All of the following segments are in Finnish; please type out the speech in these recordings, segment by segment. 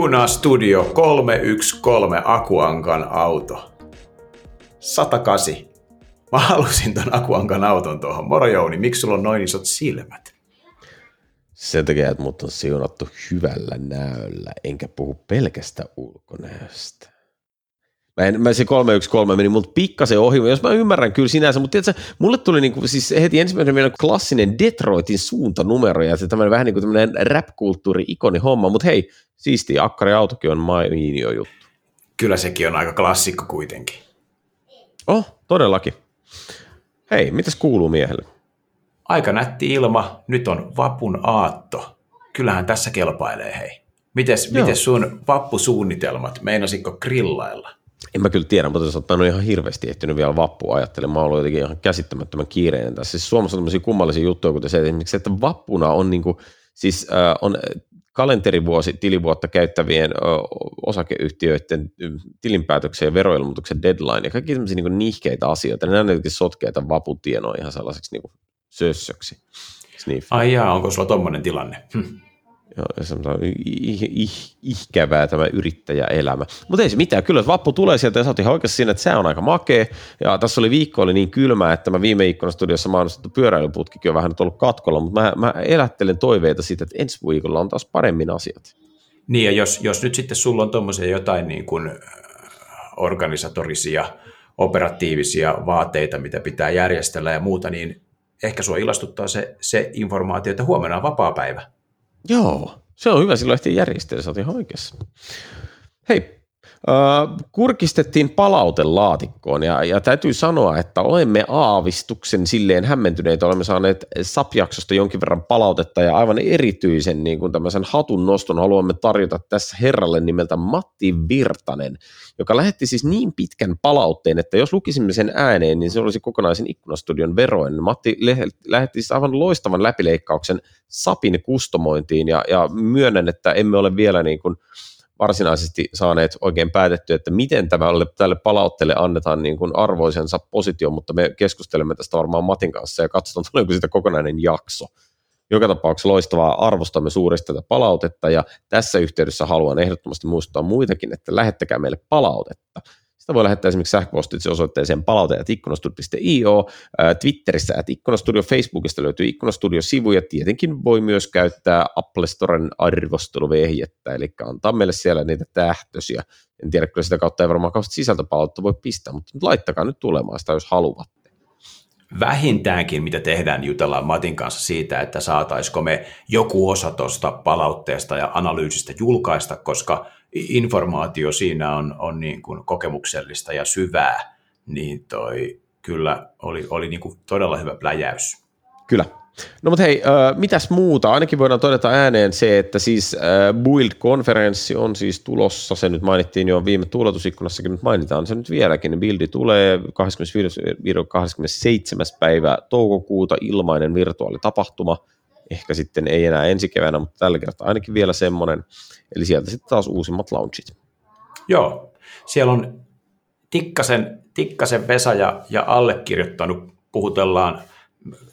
Ikkuna Studio 313 Akuankan auto. 108. Mä halusin ton Akuankan auton tuohon. Moro Jouni, miksi sulla on noin isot silmät? Sen takia, että mut on siunattu hyvällä näöllä, enkä puhu pelkästä ulkonäöstä. Mä, en, mä se 313 meni multa pikkasen ohi, jos mä ymmärrän kyllä sinänsä, mutta tiedätkö, mulle tuli niinku, siis heti ensimmäisenä vielä klassinen Detroitin suuntanumero ja se tämmöinen vähän niin kuin tämmöinen rap-kulttuuri ikoni homma, mutta hei, siisti Akkari autokin on mainio juttu. Kyllä sekin on aika klassikko kuitenkin. Oh, todellakin. Hei, mitäs kuuluu miehelle? Aika nätti ilma, nyt on vapun aatto. Kyllähän tässä kelpailee, hei. Mites, mites sun vappusuunnitelmat? Meinasitko grillailla? En mä kyllä tiedä, mutta jos mä en ihan hirveästi ehtinyt vielä vappua ajattelemaan, mä oon ollut jotenkin ihan käsittämättömän kiireinen tässä. Siis Suomessa on tämmöisiä kummallisia juttuja, kuten se, että esimerkiksi, että vappuna on niin kuin, siis äh, on kalenterivuosi tilivuotta käyttävien ö, osakeyhtiöiden tilinpäätöksen ja veroilmoituksen deadline ja kaikki tämmöisiä niin nihkeitä asioita, niin nämä jotenkin sotkee tämän vaputienoa ihan sellaiseksi niin sössöksi. Ai jaa, onko sulla tommonen tilanne? Hm. Ihkävää tämä yrittäjäelämä. Mutta ei se mitään, kyllä vappu tulee sieltä ja sä oot ihan oikeassa siinä, että se on aika makea. Ja tässä oli viikko oli niin kylmä, että mä viime viikkona studiossa mainostettu pyöräilyputkikin on vähän ollut katkolla, mutta mä, mä elättelen toiveita siitä, että ensi viikolla on taas paremmin asiat. Niin ja jos, jos nyt sitten sulla on tuommoisia jotain niin kuin organisatorisia, operatiivisia vaateita, mitä pitää järjestellä ja muuta, niin ehkä sua ilastuttaa se, se informaatio, että huomenna on vapaa päivä Joo, se on hyvä silloin ehtiä järjestellä, sä oot ihan oikeassa. Hei, kurkistettiin palautelaatikkoon ja, ja täytyy sanoa, että olemme aavistuksen silleen hämmentyneitä, olemme saaneet SAP-jaksosta jonkin verran palautetta ja aivan erityisen niin kuin tämmöisen hatun noston haluamme tarjota tässä herralle nimeltä Matti Virtanen, joka lähetti siis niin pitkän palautteen, että jos lukisimme sen ääneen, niin se olisi kokonaisen ikkunastudion veroin. Matti lähetti siis aivan loistavan läpileikkauksen SAPin kustomointiin ja, ja myönnän, että emme ole vielä niin kuin varsinaisesti saaneet oikein päätetty, että miten tälle, tälle palautteelle annetaan niin kuin arvoisensa positio, mutta me keskustelemme tästä varmaan Matin kanssa ja katsotaan, tuleeko siitä kokonainen jakso. Joka tapauksessa loistavaa arvostamme suuresti tätä palautetta ja tässä yhteydessä haluan ehdottomasti muistuttaa muitakin, että lähettäkää meille palautetta. Sitä voi lähettää esimerkiksi sähköpostitse osoitteeseen palaute.ikkunastudio.io, Twitterissä at Ikkunastudio, Facebookista löytyy Ikkunastudio-sivu ja tietenkin voi myös käyttää Apple Storen arvosteluvehjettä, eli antaa meille siellä niitä tähtösiä. En tiedä, kyllä sitä kautta ei varmaan kauheasti sisältöpalautta voi pistää, mutta laittakaa nyt tulemaan sitä, jos haluatte vähintäänkin, mitä tehdään, jutellaan Matin kanssa siitä, että saataisiko me joku osa tuosta palautteesta ja analyysistä julkaista, koska informaatio siinä on, on niin kuin kokemuksellista ja syvää, niin toi kyllä oli, oli niin kuin todella hyvä pläjäys. Kyllä. No mutta hei, mitäs muuta? Ainakin voidaan todeta ääneen se, että siis Build-konferenssi on siis tulossa, se nyt mainittiin jo viime tuuletusikkunassakin, nyt mainitaan se nyt vieläkin, niin Buildi tulee 25-27. päivä toukokuuta, ilmainen virtuaalitapahtuma, ehkä sitten ei enää ensi keväänä, mutta tällä kertaa ainakin vielä semmoinen, eli sieltä sitten taas uusimmat launchit. Joo, siellä on Tikkasen, Tikkasen Vesa ja, ja allekirjoittanut, puhutellaan,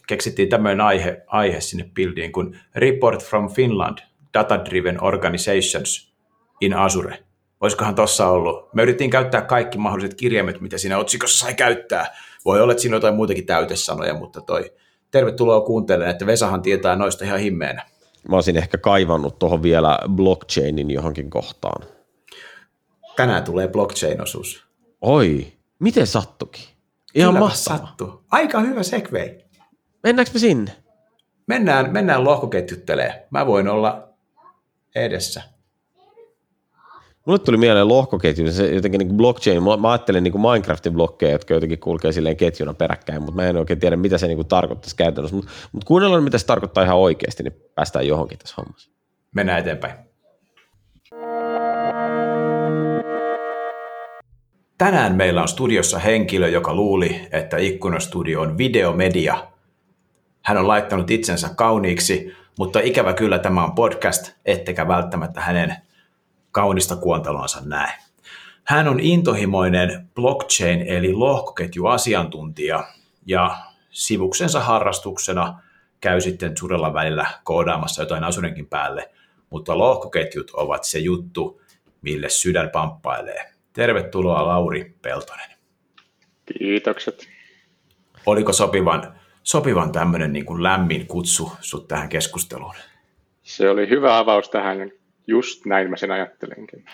keksittiin tämmöinen aihe, aihe sinne buildiin kuin Report from Finland, Data Driven Organizations in Azure. Olisikohan tuossa ollut? Me yritettiin käyttää kaikki mahdolliset kirjaimet, mitä siinä otsikossa sai käyttää. Voi olla, että siinä on jotain muitakin täytesanoja, mutta toi tervetuloa kuuntelemaan, että Vesahan tietää noista ihan himmeenä. Mä olisin ehkä kaivannut tuohon vielä blockchainin johonkin kohtaan. Tänään tulee blockchain-osuus. Oi, miten sattukin? Ihan Kyllä mahtavaa. Sattu. Aika hyvä segway. Mennäänkö me sinne? Mennään, mennään lohkoketjuttelee. Mä voin olla edessä. Mulle tuli mieleen lohkoketju, se jotenkin niin blockchain, mä, ajattelen niin Minecraftin blokkeja, jotka jotenkin kulkee silleen ketjuna peräkkäin, mutta mä en oikein tiedä, mitä se niin kuin tarkoittaisi käytännössä. Mutta mut kuunnellaan, mitä se tarkoittaa ihan oikeasti, niin päästään johonkin tässä hommassa. Mennään eteenpäin. Tänään meillä on studiossa henkilö, joka luuli, että Ikkunastudio on videomedia. Hän on laittanut itsensä kauniiksi, mutta ikävä kyllä tämä on podcast, ettekä välttämättä hänen kaunista kuontalonsa näe. Hän on intohimoinen blockchain eli lohkoketjuasiantuntija ja sivuksensa harrastuksena käy sitten suurella välillä koodaamassa jotain asurenkin päälle mutta lohkoketjut ovat se juttu, mille sydän pamppailee. Tervetuloa Lauri Peltonen. Kiitokset. Oliko sopivan, sopivan tämmöinen niin kuin lämmin kutsu sut tähän keskusteluun? Se oli hyvä avaus tähän, just näin mä sen ajattelenkin.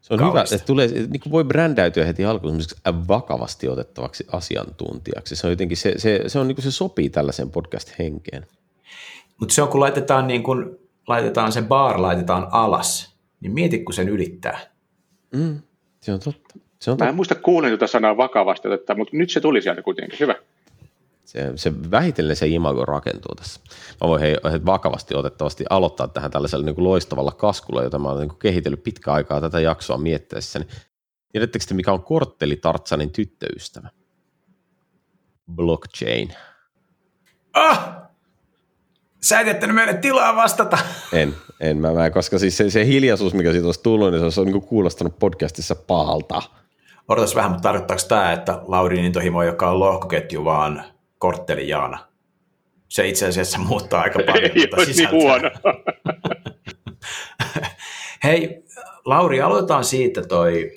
Se on Kaunista. hyvä, että tulee, niin kuin voi brändäytyä heti alkuun vakavasti otettavaksi asiantuntijaksi. Se on jotenkin, se, se, se, on niin kuin se sopii tällaiseen podcast-henkeen. Mutta se on, kun laitetaan, niin kun laitetaan se bar, laitetaan alas, niin mieti, kun sen ylittää. Mm, se on totta. Se on totta. Mä en muista kuulin tätä sanaa vakavasti, että, mutta nyt se tuli sieltä kuitenkin. Hyvä. Se, se vähitellen se imago rakentuu tässä. Mä voin hei, vakavasti otettavasti aloittaa tähän tällaisella niin kuin loistavalla kaskulla, jota mä olen niin kehitellyt pitkä aikaa tätä jaksoa miettiessäni. Tiedättekö te, mikä on kortteli Tartsanin tyttöystävä? Blockchain. Ah! Sä et jättänyt meille tilaa vastata. En, en mä, mä koska siis se, se hiljaisuus, mikä siitä olisi tullut, niin se olisi niin kuulostanut podcastissa pahalta. Odotas vähän, mutta tarkoittaako tämä, että Lauri Intohimo, joka on lohkoketju, vaan kortteli Jaana? Se itse asiassa muuttaa aika paljon Ei tuota niin huono. Hei, Lauri, aloitetaan siitä toi,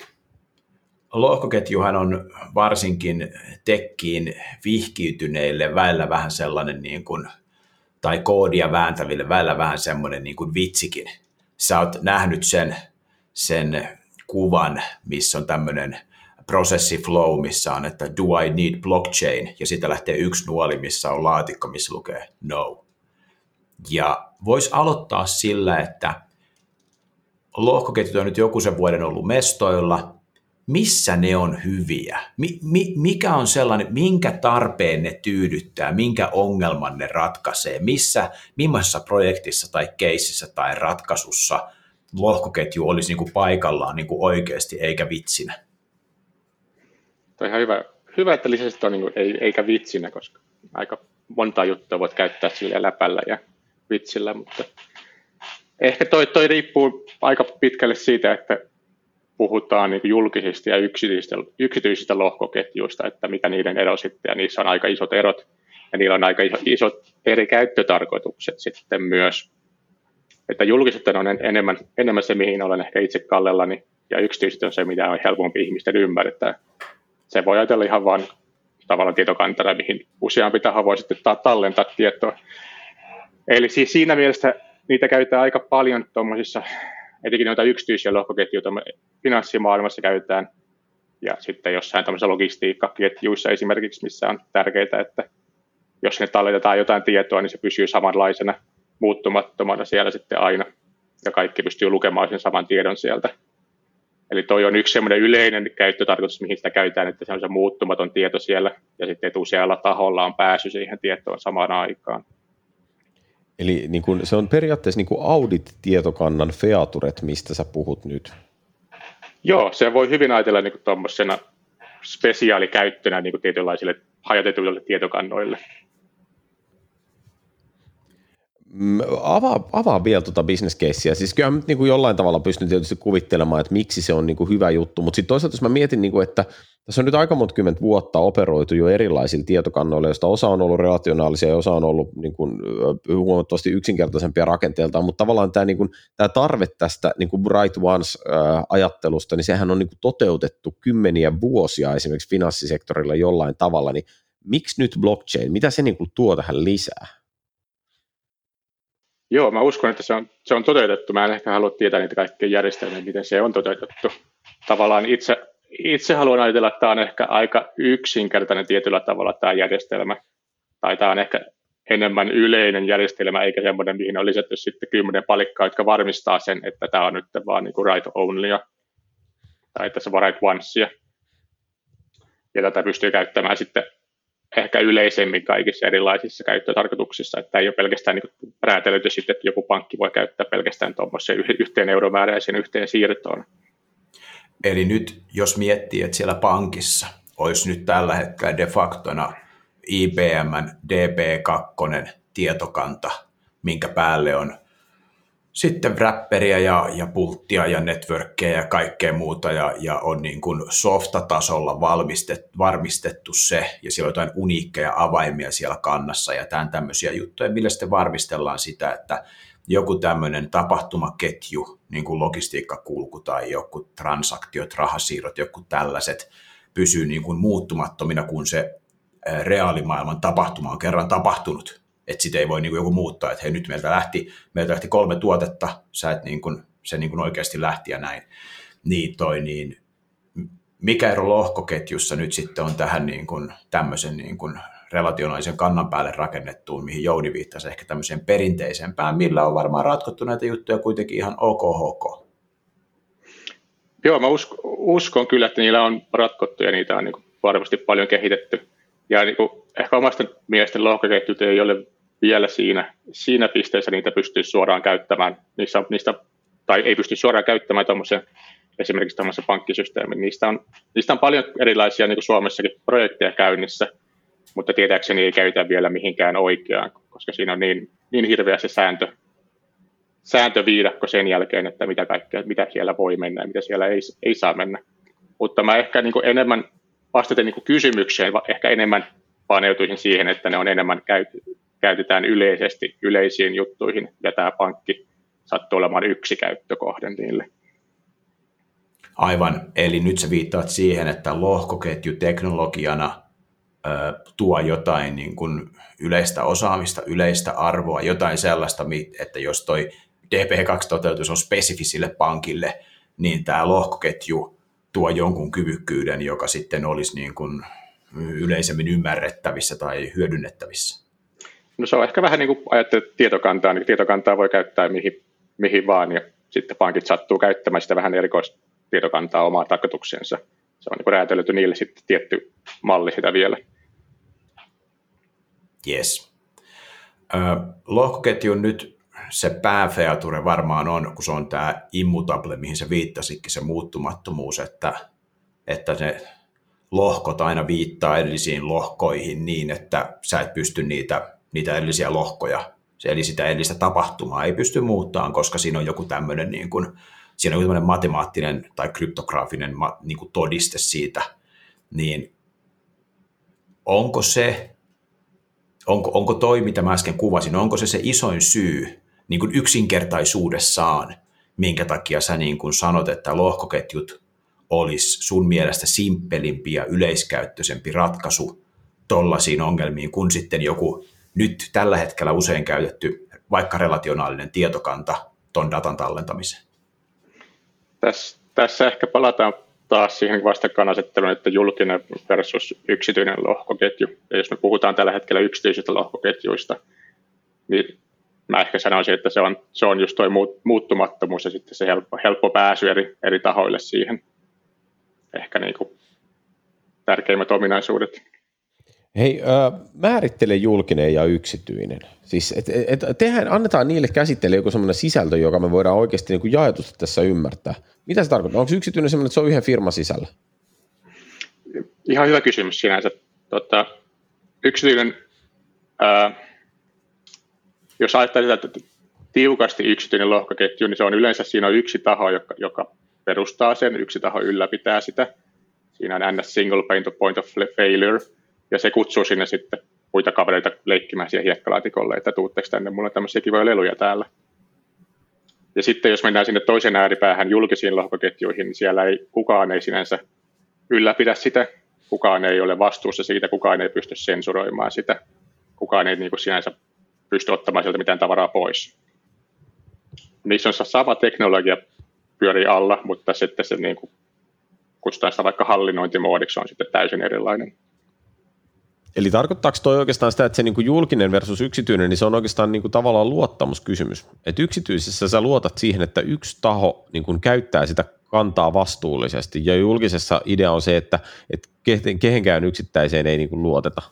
lohkoketjuhan on varsinkin tekkiin vihkiytyneille väillä vähän sellainen niin kuin – tai koodia vääntäville välillä vähän semmoinen niin kuin vitsikin. Sä oot nähnyt sen, sen kuvan, missä on tämmöinen prosessi flow, missä on, että do I need blockchain, ja sitten lähtee yksi nuoli, missä on laatikko, missä lukee no. Ja voisi aloittaa sillä, että lohkoketjut on nyt joku sen vuoden ollut mestoilla, missä ne on hyviä? Mi, mi, mikä on sellainen, minkä tarpeen ne tyydyttää, minkä ongelman ne ratkaisee, missä, millaisessa projektissa tai keississä tai ratkaisussa lohkoketju olisi niin kuin paikallaan niin kuin oikeasti eikä vitsinä? Tämä on ihan hyvä, hyvä että lisäsi on niin kuin, ei, eikä vitsinä, koska aika monta juttua voit käyttää sille läpällä ja vitsillä, mutta ehkä toi, toi riippuu aika pitkälle siitä, että puhutaan niin julkisista ja yksityisistä, yksityisistä lohkoketjuista, että mikä niiden ero sitten, ja niissä on aika isot erot, ja niillä on aika isot eri käyttötarkoitukset sitten myös. Että julkiset on enemmän, enemmän se, mihin olen ehkä itse kallellani, ja yksityiset on se, mitä on helpompi ihmisten ymmärtää. Se voi ajatella ihan vain tavallaan tietokantana, mihin useampi taho voi sitten tallentaa tietoa. Eli siis siinä mielessä niitä käytetään aika paljon tuommoisissa etenkin noita yksityisiä lohkoketjuja finanssimaailmassa käytetään, ja sitten jossain tämmöisissä logistiikkaketjuissa esimerkiksi, missä on tärkeää, että jos sinne talletetaan jotain tietoa, niin se pysyy samanlaisena muuttumattomana siellä sitten aina, ja kaikki pystyy lukemaan sen saman tiedon sieltä. Eli toi on yksi semmoinen yleinen käyttötarkoitus, mihin sitä käytetään, että se on se muuttumaton tieto siellä, ja sitten usealla taholla on pääsy siihen tietoon samaan aikaan. Eli niin kun, se on periaatteessa niin audit-tietokannan featuret, mistä sä puhut nyt. Joo, se voi hyvin ajatella niin tuommoisena spesiaalikäyttönä niin tietynlaisille hajatetuille tietokannoille. Mm, avaa, avaa vielä tuota bisneskeissiä. Siis kyllä mä niin kuin jollain tavalla pystyn tietysti kuvittelemaan, että miksi se on niin kuin hyvä juttu, mutta sitten toisaalta jos mä mietin, niin kuin, että tässä on nyt aika monta kymmentä vuotta operoitu jo erilaisilla tietokannoilla, joista osa on ollut relationaalisia ja osa on ollut niin kuin, huomattavasti yksinkertaisempia rakenteeltaan, mutta tavallaan tämä, niin kuin, tämä tarve tästä niin kuin Bright Ones-ajattelusta, niin sehän on niin kuin toteutettu kymmeniä vuosia esimerkiksi finanssisektorilla jollain tavalla, niin miksi nyt blockchain, mitä se niin kuin tuo tähän lisää? Joo, mä uskon, että se on, se on toteutettu. Mä en ehkä halua tietää niitä kaikkia järjestelmiä, miten se on toteutettu. Tavallaan itse, itse haluan ajatella, että tämä on ehkä aika yksinkertainen tietyllä tavalla tämä järjestelmä. Tai tämä on ehkä enemmän yleinen järjestelmä, eikä semmoinen, mihin on lisätty sitten kymmenen palikkaa, jotka varmistaa sen, että tämä on nyt vaan niin kuin right onlya, tai että se on right onesia. Ja tätä pystyy käyttämään sitten ehkä yleisemmin kaikissa erilaisissa käyttötarkoituksissa, että ei ole pelkästään niin räätälöity sitten, että joku pankki voi käyttää pelkästään tuommoisen yhteen euromääräisen yhteen siirtoon. Eli nyt jos miettii, että siellä pankissa olisi nyt tällä hetkellä de factona IBM DB2 tietokanta, minkä päälle on sitten wrapperia ja, ja pulttia ja networkkeja ja kaikkea muuta ja, ja on niin kuin softatasolla valmistettu, varmistettu se ja siellä on jotain uniikkeja avaimia siellä kannassa ja tämän tämmöisiä juttuja, millä sitten varmistellaan sitä, että joku tämmöinen tapahtumaketju, niin kuin logistiikkakulku tai joku transaktiot, rahasiirrot, joku tällaiset pysyy niin kuin muuttumattomina, kun se reaalimaailman tapahtuma on kerran tapahtunut että sitä ei voi niin kuin joku muuttaa, että hei nyt meiltä lähti, meiltä lähti kolme tuotetta, sä et niin kuin, se niin kuin oikeasti lähti ja näin. Niin toi, niin mikä ero lohkoketjussa nyt sitten on tähän niin kuin, tämmöisen niin kuin relationaalisen kannan päälle rakennettuun, mihin Jouni viittasi ehkä tämmöiseen perinteisempään, millä on varmaan ratkottu näitä juttuja kuitenkin ihan OKHK. Joo, mä uskon, uskon kyllä, että niillä on ratkottu ja niitä on niin varmasti paljon kehitetty. Ja niin kuin, ehkä omasta mielestä lohkoketjut ei ole vielä siinä, siinä pisteessä niitä pystyy suoraan käyttämään. Niissä, niistä, tai ei pysty suoraan käyttämään esimerkiksi tämmöisen pankkisysteemin. Niistä on, niistä on paljon erilaisia niin kuin Suomessakin projekteja käynnissä, mutta tietääkseni ei käytä vielä mihinkään oikeaan, koska siinä on niin, niin hirveä se sääntö, sääntöviidakko sen jälkeen, että mitä kaikkea, mitä siellä voi mennä ja mitä siellä ei, ei saa mennä. Mutta mä ehkä niin kuin enemmän vastaten niin kysymykseen, ehkä enemmän paneutuisin siihen, että ne on enemmän käytetään yleisesti yleisiin juttuihin, ja tämä pankki sattuu olemaan yksi käyttökohde niille. Aivan, eli nyt sä viittaat siihen, että lohkoketju teknologiana ö, tuo jotain niin kuin yleistä osaamista, yleistä arvoa, jotain sellaista, että jos toi DP2-toteutus on spesifi sille pankille, niin tämä lohkoketju tuo jonkun kyvykkyyden, joka sitten olisi niin kuin yleisemmin ymmärrettävissä tai hyödynnettävissä? No se on ehkä vähän niin kuin ajattelet tietokantaa, niin tietokantaa voi käyttää mihin, mihin vaan, ja sitten pankit sattuu käyttämään sitä vähän erikoistietokantaa omaa tarkoituksensa. Se on niin räätälöity niille sitten tietty malli sitä vielä. Yes. Lohkoketjun nyt se pääfeature varmaan on, kun se on tämä immutable, mihin se viittasikin, se muuttumattomuus, että, että ne lohkot aina viittaa edellisiin lohkoihin niin, että sä et pysty niitä, niitä edellisiä lohkoja, eli sitä edellistä tapahtumaa ei pysty muuttamaan, koska siinä on joku tämmöinen niin kuin, siinä on joku matemaattinen tai kryptograafinen niin kuin todiste siitä, niin onko se, onko, onko toi, mitä mä äsken kuvasin, onko se se isoin syy niin kuin yksinkertaisuudessaan, minkä takia sä niin kuin sanot, että lohkoketjut olisi sun mielestä simppelimpi ja yleiskäyttöisempi ratkaisu tollaisiin ongelmiin kuin sitten joku nyt tällä hetkellä usein käytetty vaikka relationaalinen tietokanta ton datan tallentamiseen? Tässä, tässä ehkä palataan taas siihen vastakkainasetteluun, että julkinen versus yksityinen lohkoketju. Ja jos me puhutaan tällä hetkellä yksityisistä lohkoketjuista, niin mä ehkä sanoisin, että se on, se on just tuo muuttumattomuus ja sitten se helppo, helppo pääsy eri, eri tahoille siihen ehkä niin kuin tärkeimmät ominaisuudet. Hei, äh, määrittele julkinen ja yksityinen. Siis, et, et, tehdään, annetaan niille käsittele joku sellainen sisältö, joka me voidaan oikeasti niin kuin jaetusti tässä ymmärtää. Mitä se tarkoittaa? Onko yksityinen sellainen, että se on yhden firman sisällä? Ihan hyvä kysymys sinänsä. Tota, yksityinen, ää, jos ajattelee että tiukasti yksityinen lohkoketju, niin se on yleensä siinä on yksi taho, joka, joka perustaa sen, yksi taho ylläpitää sitä. Siinä on ns. single point of failure, ja se kutsuu sinne sitten muita kavereita leikkimään siihen hiekkalaatikolle, että tuutteko tänne, mulla on tämmöisiä kivoja leluja täällä. Ja sitten jos mennään sinne toisen ääripäähän julkisiin lohkoketjuihin, niin siellä ei, kukaan ei sinänsä ylläpidä sitä, kukaan ei ole vastuussa siitä, kukaan ei pysty sensuroimaan sitä, kukaan ei niin kuin sinänsä pysty ottamaan sieltä mitään tavaraa pois. Niissä on sama teknologia pyörii alla, mutta sitten se niin kuin, kutsutaan sitä vaikka hallinnointimoodiksi, on sitten täysin erilainen. Eli tarkoittaako toi oikeastaan sitä, että se niin kuin julkinen versus yksityinen, niin se on oikeastaan niin kuin tavallaan luottamuskysymys. Että yksityisessä sä luotat siihen, että yksi taho niin kuin käyttää sitä kantaa vastuullisesti, ja julkisessa idea on se, että, että kehenkään yksittäiseen ei niin kuin luoteta.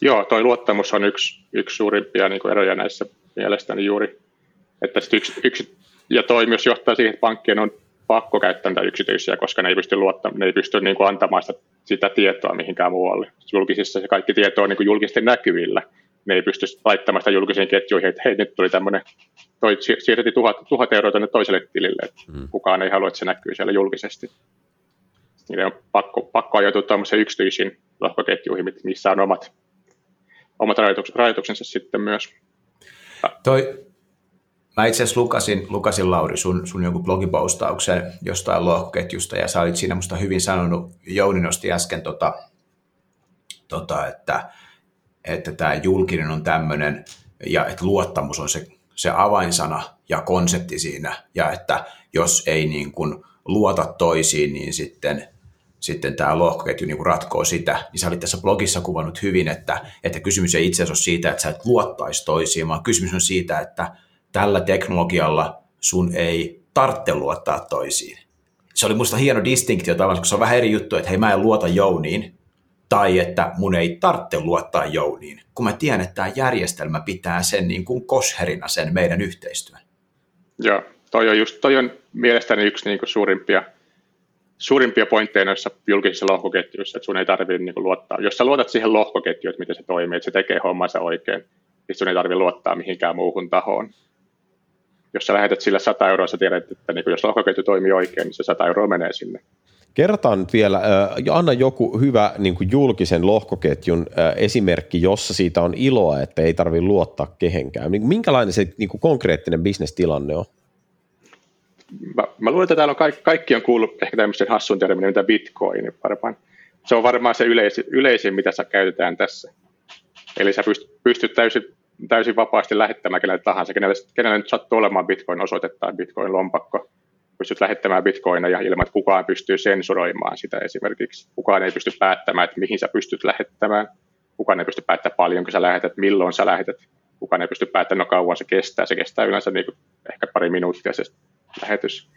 Joo, toi luottamus on yksi, yksi suurimpia niin kuin eroja näissä mielestäni juuri, että yksi, yksi, ja toi myös johtaa siihen, että pankkien on pakko käyttää näitä yksityisiä, koska ne ei pysty, luottamaan, ne ei pysty niin kuin antamaan sitä, sitä tietoa mihinkään muualle. Julkisissa se kaikki tieto on niin kuin julkisesti näkyvillä, ne ei pysty laittamaan sitä julkisiin ketjuihin, että hei, nyt tuli tämmöinen, toi siirrettiin tuhat, tuhat euroa tuonne toiselle tilille, että mm. kukaan ei halua, että se näkyy siellä julkisesti. Niiden on pakko, pakko ajoitua tuommoisiin yksityisiin lohkoketjuihin, missä on omat, omat rajoituksensa sitten myös. Toi, Mä itse asiassa lukasin, lukasin Lauri sun, sun jonkun blogipostauksen jostain lohkoketjusta ja sä olit siinä musta hyvin sanonut, Jouni nosti äsken tota, tota, että, että tämä julkinen on tämmöinen ja että luottamus on se, se avainsana ja konsepti siinä ja että jos ei niin kuin luota toisiin, niin sitten, sitten tämä lohkoketju niin kuin ratkoo sitä. Niin sä olit tässä blogissa kuvannut hyvin, että, että kysymys ei itse asiassa ole siitä, että sä et luottaisi toisiin, vaan kysymys on siitä, että tällä teknologialla sun ei tarvitse luottaa toisiin. Se oli musta hieno distinktio tavallaan, koska se on vähän eri juttu, että hei mä en luota Jouniin, tai että mun ei tarvitse luottaa Jouniin, kun mä tiedän, että tämä järjestelmä pitää sen niin kuin kosherina sen meidän yhteistyön. Joo, toi on, just, toi on mielestäni yksi niin kuin suurimpia, suurimpia pointteja noissa julkisissa lohkoketjuissa, että sun ei tarvitse niin luottaa. Jos sä luotat siihen lohkoketjuun, että miten se toimii, että se tekee hommansa oikein, niin sun ei tarvitse luottaa mihinkään muuhun tahoon jos sä lähetät sillä 100 euroa, sä tiedät, että niin jos lohkoketju toimii oikein, niin se 100 euroa menee sinne. Kerrotaan nyt vielä, äh, anna joku hyvä niin kuin julkisen lohkoketjun äh, esimerkki, jossa siitä on iloa, että ei tarvitse luottaa kehenkään. Minkälainen se niin kuin konkreettinen bisnestilanne on? Mä, mä luulen, että täällä on kaikki, kaikki on kuullut ehkä tämmöisen hassun termin, mitä bitcoin varmaan. Se on varmaan se yleisin, yleisin, mitä sä käytetään tässä. Eli sä pystyt, pystyt täysin täysin vapaasti lähettämään kenelle tahansa, kenelle, kenelle nyt sattuu olemaan bitcoin-osoite tai bitcoin-lompakko. Pystyt lähettämään bitcoineja ilman, että kukaan pystyy sensuroimaan sitä esimerkiksi. Kukaan ei pysty päättämään, että mihin sä pystyt lähettämään. Kukaan ei pysty päättämään paljonko sä lähetät, milloin sä lähetät. Kukaan ei pysty päättämään, no kauan se kestää. Se kestää yleensä niin kuin ehkä pari minuuttia se lähetys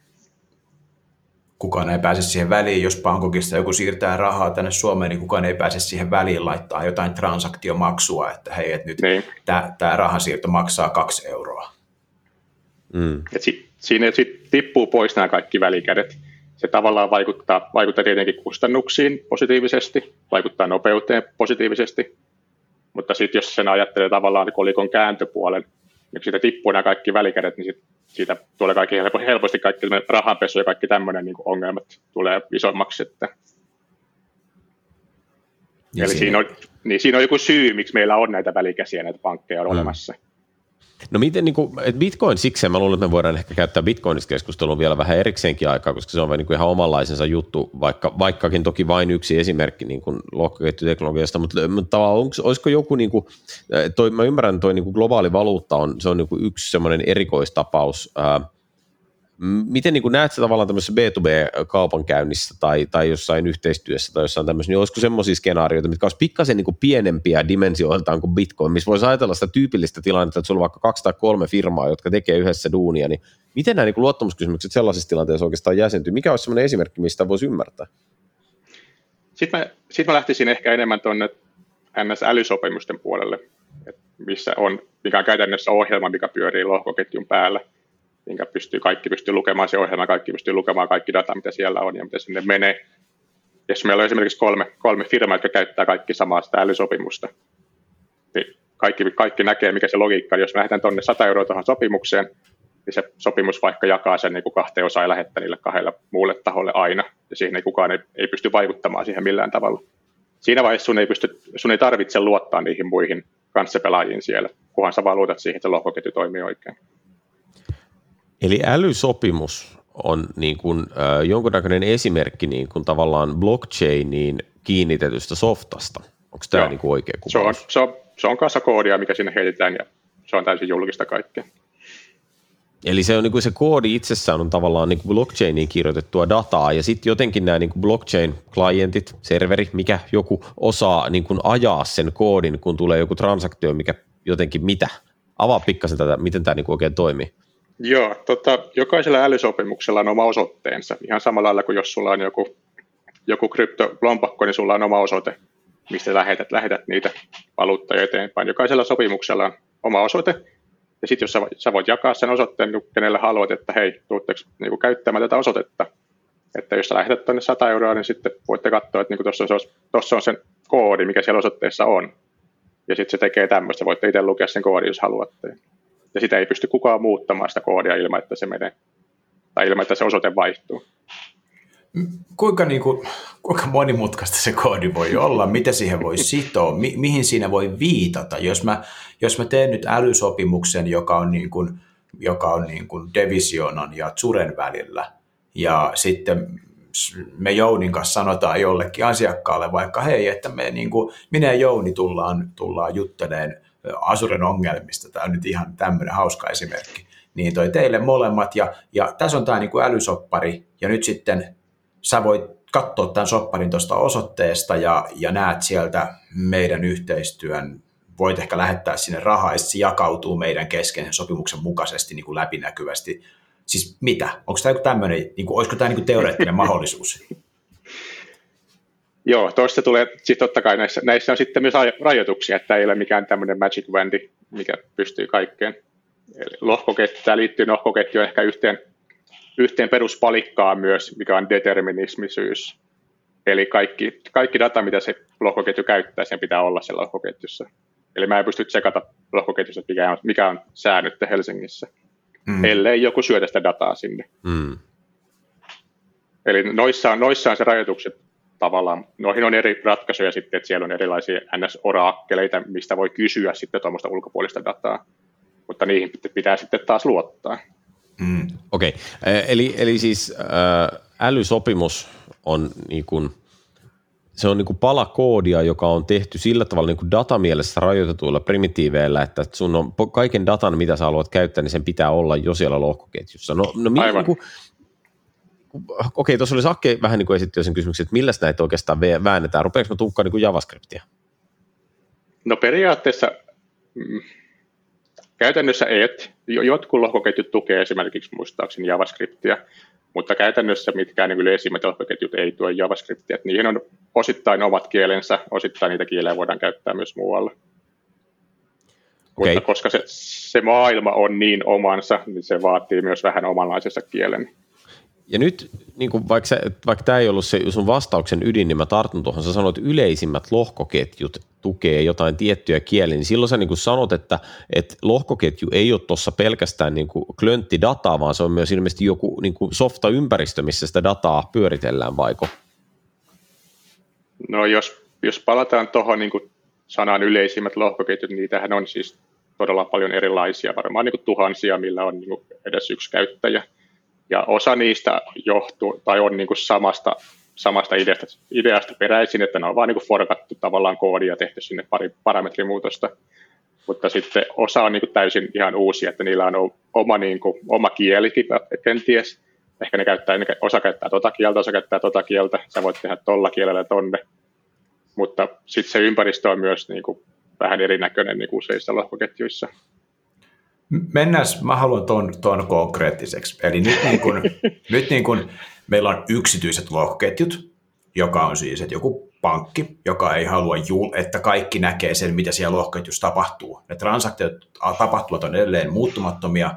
kukaan ei pääse siihen väliin, jos Bangkokista joku siirtää rahaa tänne Suomeen, niin kukaan ei pääse siihen väliin laittaa jotain transaktiomaksua, että hei, että nyt niin. tämä rahansiirto maksaa kaksi euroa. Mm. Et sit, siinä sit tippuu pois nämä kaikki välikädet. Se tavallaan vaikuttaa, vaikuttaa tietenkin kustannuksiin positiivisesti, vaikuttaa nopeuteen positiivisesti, mutta sitten jos sen ajattelee tavallaan kolikon kääntöpuolen, niin siitä tippuu nämä kaikki välikädet, niin sit siitä tulee kaikki helposti kaikki rahanpesu ja kaikki tämmöinen niin ongelmat tulee isommaksi. Että. Eli siinä... On, niin siinä on joku syy, miksi meillä on näitä välikäsiä, näitä pankkeja on hmm. olemassa. No miten niin kuin, että Bitcoin siksi, mä luulen, että me voidaan ehkä käyttää Bitcoinista keskustelua vielä vähän erikseenkin aikaa, koska se on niin kuin ihan omanlaisensa juttu, vaikka, vaikkakin toki vain yksi esimerkki niin kuin lohkoketjuteknologiasta, mutta, mutta onko, olisiko joku, niin kuin, toi, mä ymmärrän, toi niin globaali valuutta on, se on niin kuin yksi semmoinen erikoistapaus, ää, Miten niin näet sä tavallaan tämmöisessä B2B-kaupankäynnissä tai, tai jossain yhteistyössä tai jossain tämmöisessä, niin olisiko semmoisia skenaarioita, mitkä olisi pikkasen niin pienempiä dimensioiltaan kuin Bitcoin, missä voisi ajatella sitä tyypillistä tilannetta, että sulla on vaikka kaksi tai kolme firmaa, jotka tekee yhdessä duunia, niin miten nämä niin luottamuskysymykset sellaisessa tilanteessa oikeastaan jäsentyy? Mikä olisi semmoinen esimerkki, mistä voisi ymmärtää? Sitten mä, sit mä lähtisin ehkä enemmän tuonne NS-älysopimusten puolelle, missä on, mikä on käytännössä ohjelma, mikä pyörii lohkoketjun päällä – minkä pystyy, kaikki pystyy lukemaan se ohjelma, kaikki pystyy lukemaan kaikki data, mitä siellä on ja mitä sinne menee. Jos meillä on esimerkiksi kolme, kolme firmaa, jotka käyttää kaikki samaa sitä älysopimusta, niin kaikki, kaikki näkee, mikä se logiikka on. Jos me lähdetään tuonne 100 euroa tuohon sopimukseen, niin se sopimus vaikka jakaa sen niin kuin kahteen osaan ja lähettää niille kahdelle muulle taholle aina, ja siihen ei kukaan ei, ei pysty vaikuttamaan siihen millään tavalla. Siinä vaiheessa sun ei, pysty, sun ei tarvitse luottaa niihin muihin kanssapelaajiin siellä, kunhan sä vaan luotat siihen, että lohkoketju toimii oikein. Eli älysopimus on niin kuin, äh, jonkunnäköinen esimerkki niin kuin tavallaan blockchainiin kiinnitetystä softasta. Onko tämä niin kuin oikea kuva? Se on, se, on, se on kanssa koodia, mikä sinne heitetään ja se on täysin julkista kaikkea. Eli se, on, niin kuin se koodi itsessään on tavallaan niin kuin blockchainiin kirjoitettua dataa, ja sitten jotenkin nämä niin kuin blockchain-klientit, serveri, mikä joku osaa niin kuin ajaa sen koodin, kun tulee joku transaktio, mikä jotenkin mitä? Avaa pikkasen tätä, miten tämä niin kuin oikein toimii. Joo, tota, jokaisella älysopimuksella on oma osoitteensa. Ihan samalla lailla kuin jos sulla on joku, joku kryptolompakko, niin sulla on oma osoite, mistä lähetät, lähetät niitä valuuttoja eteenpäin. Jokaisella sopimuksella on oma osoite. Ja sitten jos sä, sä voit jakaa sen osoitteen, niin kenelle haluat, että hei, tuutteko niin käyttämään tätä osoitetta. Että jos sä lähetät tuonne 100 euroa, niin sitten voitte katsoa, että niin tuossa on, on sen koodi, mikä siellä osoitteessa on. ja sitten se tekee tämmöistä. Voitte itse lukea sen koodin, jos haluatte. Ja sitä ei pysty kukaan muuttamaan sitä koodia ilman, että se menee, tai ilman, että se osoite vaihtuu. Kuinka, niin kuin, kuinka monimutkaista se koodi voi olla, mitä siihen voi sitoa, mi- mihin siinä voi viitata. Jos mä, jos mä teen nyt älysopimuksen, joka on, niin kuin, joka on niin kuin Devisionan ja Zuren välillä, ja sitten me Jounin kanssa sanotaan jollekin asiakkaalle vaikka, hei, että me niin kuin, minä ja Jouni tullaan, tullaan jutteleen Asuren ongelmista, tämä on nyt ihan tämmöinen hauska esimerkki, niin toi teille molemmat, ja, ja tässä on tämä niin kuin älysoppari, ja nyt sitten sä voit katsoa tämän sopparin tuosta osoitteesta ja, ja näet sieltä meidän yhteistyön, voit ehkä lähettää sinne rahaa, ja se jakautuu meidän kesken sopimuksen mukaisesti niin kuin läpinäkyvästi. Siis mitä? Onko tämä joku tämmöinen, niin kuin, olisiko tämä niin kuin teoreettinen mahdollisuus? Joo, tuosta tulee, siis totta kai näissä, näissä on sitten myös rajoituksia, että ei ole mikään tämmöinen magic wandi, mikä pystyy kaikkeen. Eli lohkoketju, tämä liittyy lohkoketjuun ehkä yhteen yhteen peruspalikkaan myös, mikä on determinismisyys. Eli kaikki, kaikki data, mitä se lohkoketju käyttää, sen pitää olla siellä lohkoketjussa. Eli mä en pysty tsekata lohkoketjussa, mikä on, mikä on säännöt Helsingissä, mm. ellei joku syötä sitä dataa sinne. Mm. Eli noissa on, noissa on se rajoitukset tavallaan. Noihin on eri ratkaisuja sitten, että siellä on erilaisia NS-oraakkeleita, mistä voi kysyä sitten tuommoista ulkopuolista dataa, mutta niihin pitää sitten taas luottaa. Mm. Okei, okay. eli, eli siis äh, älysopimus on niin kuin, se on niin kuin pala koodia, joka on tehty sillä tavalla niin kuin datamielessä rajoitetuilla primitiiveillä, että sun on kaiken datan, mitä sä haluat käyttää, niin sen pitää olla jo siellä lohkoketjussa. No, no Aivan. Niin kuin, okei, okay, tuossa oli Sakke vähän niin kuin esitti sen kysymyksen, että millä näitä oikeastaan väännetään. Rupeeko me tuukkaan niin kuin JavaScriptia? No periaatteessa mm, Käytännössä et. Jotkut lohkoketjut tukee esimerkiksi muistaakseni JavaScriptia, mutta käytännössä mitkään niin yleisimmät lohkoketjut ei tue JavaScriptia. Että niihin on osittain omat kielensä, osittain niitä kielejä voidaan käyttää myös muualla. Okay. Mutta koska se, se maailma on niin omansa, niin se vaatii myös vähän omanlaisensa kielen. Ja nyt, niin kuin vaikka, vaikka tämä ei ollut se sun vastauksen ydin, niin mä tartun tuohon. Sä sanoit, että yleisimmät lohkoketjut tukee jotain tiettyjä kieliä, niin silloin sä niin kuin sanot, että, että lohkoketju ei ole tuossa pelkästään niin kuin klönttidataa, vaan se on myös ilmeisesti joku niin kuin softa-ympäristö, missä sitä dataa pyöritellään, vaiko? No jos, jos palataan tuohon niin sanan yleisimmät lohkoketjut, niin niitähän on siis todella paljon erilaisia, varmaan niin kuin tuhansia, millä on niin kuin edes yksi käyttäjä – ja osa niistä johtuu tai on niin kuin samasta, samasta ideasta, ideasta peräisin, että ne on vain niin forkattu tavallaan koodia ja tehty sinne pari parametrimuutosta. Mutta sitten osa on niin kuin täysin ihan uusia, että niillä on oma, niin kuin, oma kielikin kenties. Ehkä ne käyttää, osa käyttää tota kieltä, osa käyttää tota kieltä. Sä voit tehdä tolla kielellä tonne. Mutta sitten se ympäristö on myös niin kuin, vähän erinäköinen niin kuin useissa lohkoketjuissa. Mennään, mä haluan tuon, tuon konkreettiseksi. Eli nyt, niin kun, nyt niin kun meillä on yksityiset lohkoketjut, joka on siis että joku pankki, joka ei halua, että kaikki näkee sen, mitä siellä lohkoketjussa tapahtuu. Ne transaktiot tapahtuvat on edelleen muuttumattomia,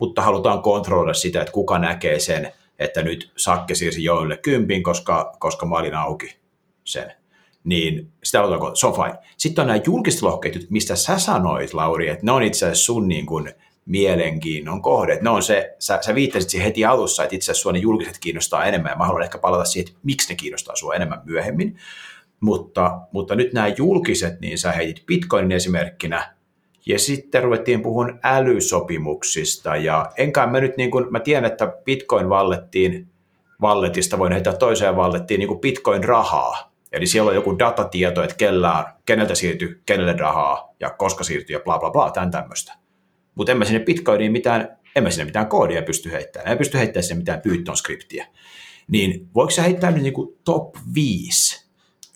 mutta halutaan kontrolloida sitä, että kuka näkee sen, että nyt Sakke siirsi joille kympin, koska, koska mä olin auki sen niin sitä on fine. Sitten on nämä julkiset lohketjut, mistä sä sanoit, Lauri, että ne on itse asiassa sun niin kuin mielenkiinnon kohde. Ne on se, sä, sä viittasit siihen heti alussa, että itse asiassa sua ne julkiset kiinnostaa enemmän, ja mä haluan ehkä palata siihen, että miksi ne kiinnostaa sua enemmän myöhemmin. Mutta, mutta nyt nämä julkiset, niin sä heitit Bitcoinin esimerkkinä, ja sitten ruvettiin puhun älysopimuksista, ja enkä mä nyt, niin kuin, mä tiedän, että Bitcoin vallettiin, valletista voin heittää toiseen vallettiin niin kuin Bitcoin-rahaa, Eli siellä on joku datatieto, että kellä, keneltä siirtyy kenelle rahaa ja koska siirtyy ja bla bla bla, tämän tämmöistä. Mutta en mä sinne Bitcoiniin mitään, en mä sinne mitään koodia pysty heittämään, en pysty heittämään sinne mitään Python-skriptiä. Niin voiko sä heittää nyt niinku top 5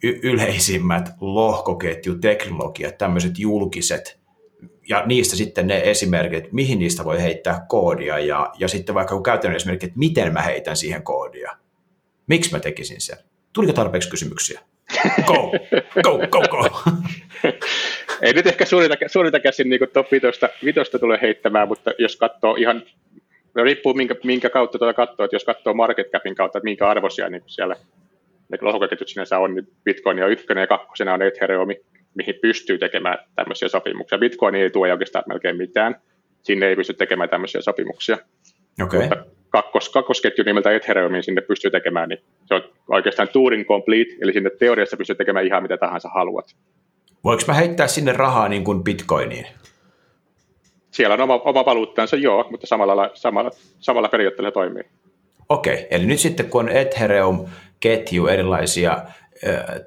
y- yleisimmät lohkoketjuteknologiat, tämmöiset julkiset, ja niistä sitten ne esimerkit, mihin niistä voi heittää koodia, ja, ja sitten vaikka käytännön esimerkki, että miten mä heitän siihen koodia. Miksi mä tekisin sen? Tuliko tarpeeksi kysymyksiä? Go, go, go, go. Ei nyt ehkä suurinta, suurinta käsin niin top 5, vitosta tulee heittämään, mutta jos katsoo ihan, no riippuu minkä, minkä kautta tuota katsoo, että jos katsoo market capin kautta, että minkä arvoisia niin siellä ne lohkoketjut sinänsä on, niin Bitcoin on ykkönen ja kakkosena on Ethereum. mihin pystyy tekemään tämmöisiä sopimuksia. Bitcoin ei tue oikeastaan melkein mitään. Sinne ei pysty tekemään tämmöisiä sopimuksia. Okay. Mutta kakkos, kakkosketju nimeltä Ethereumin sinne pystyy tekemään, niin se on oikeastaan Turing complete, eli sinne teoriassa pystyy tekemään ihan mitä tahansa haluat. Voinko mä heittää sinne rahaa niin kuin bitcoiniin? Siellä on oma, oma valuuttansa, joo, mutta samalla, samalla, samalla periaatteella toimii. Okei, eli nyt sitten kun on Ethereum-ketju erilaisia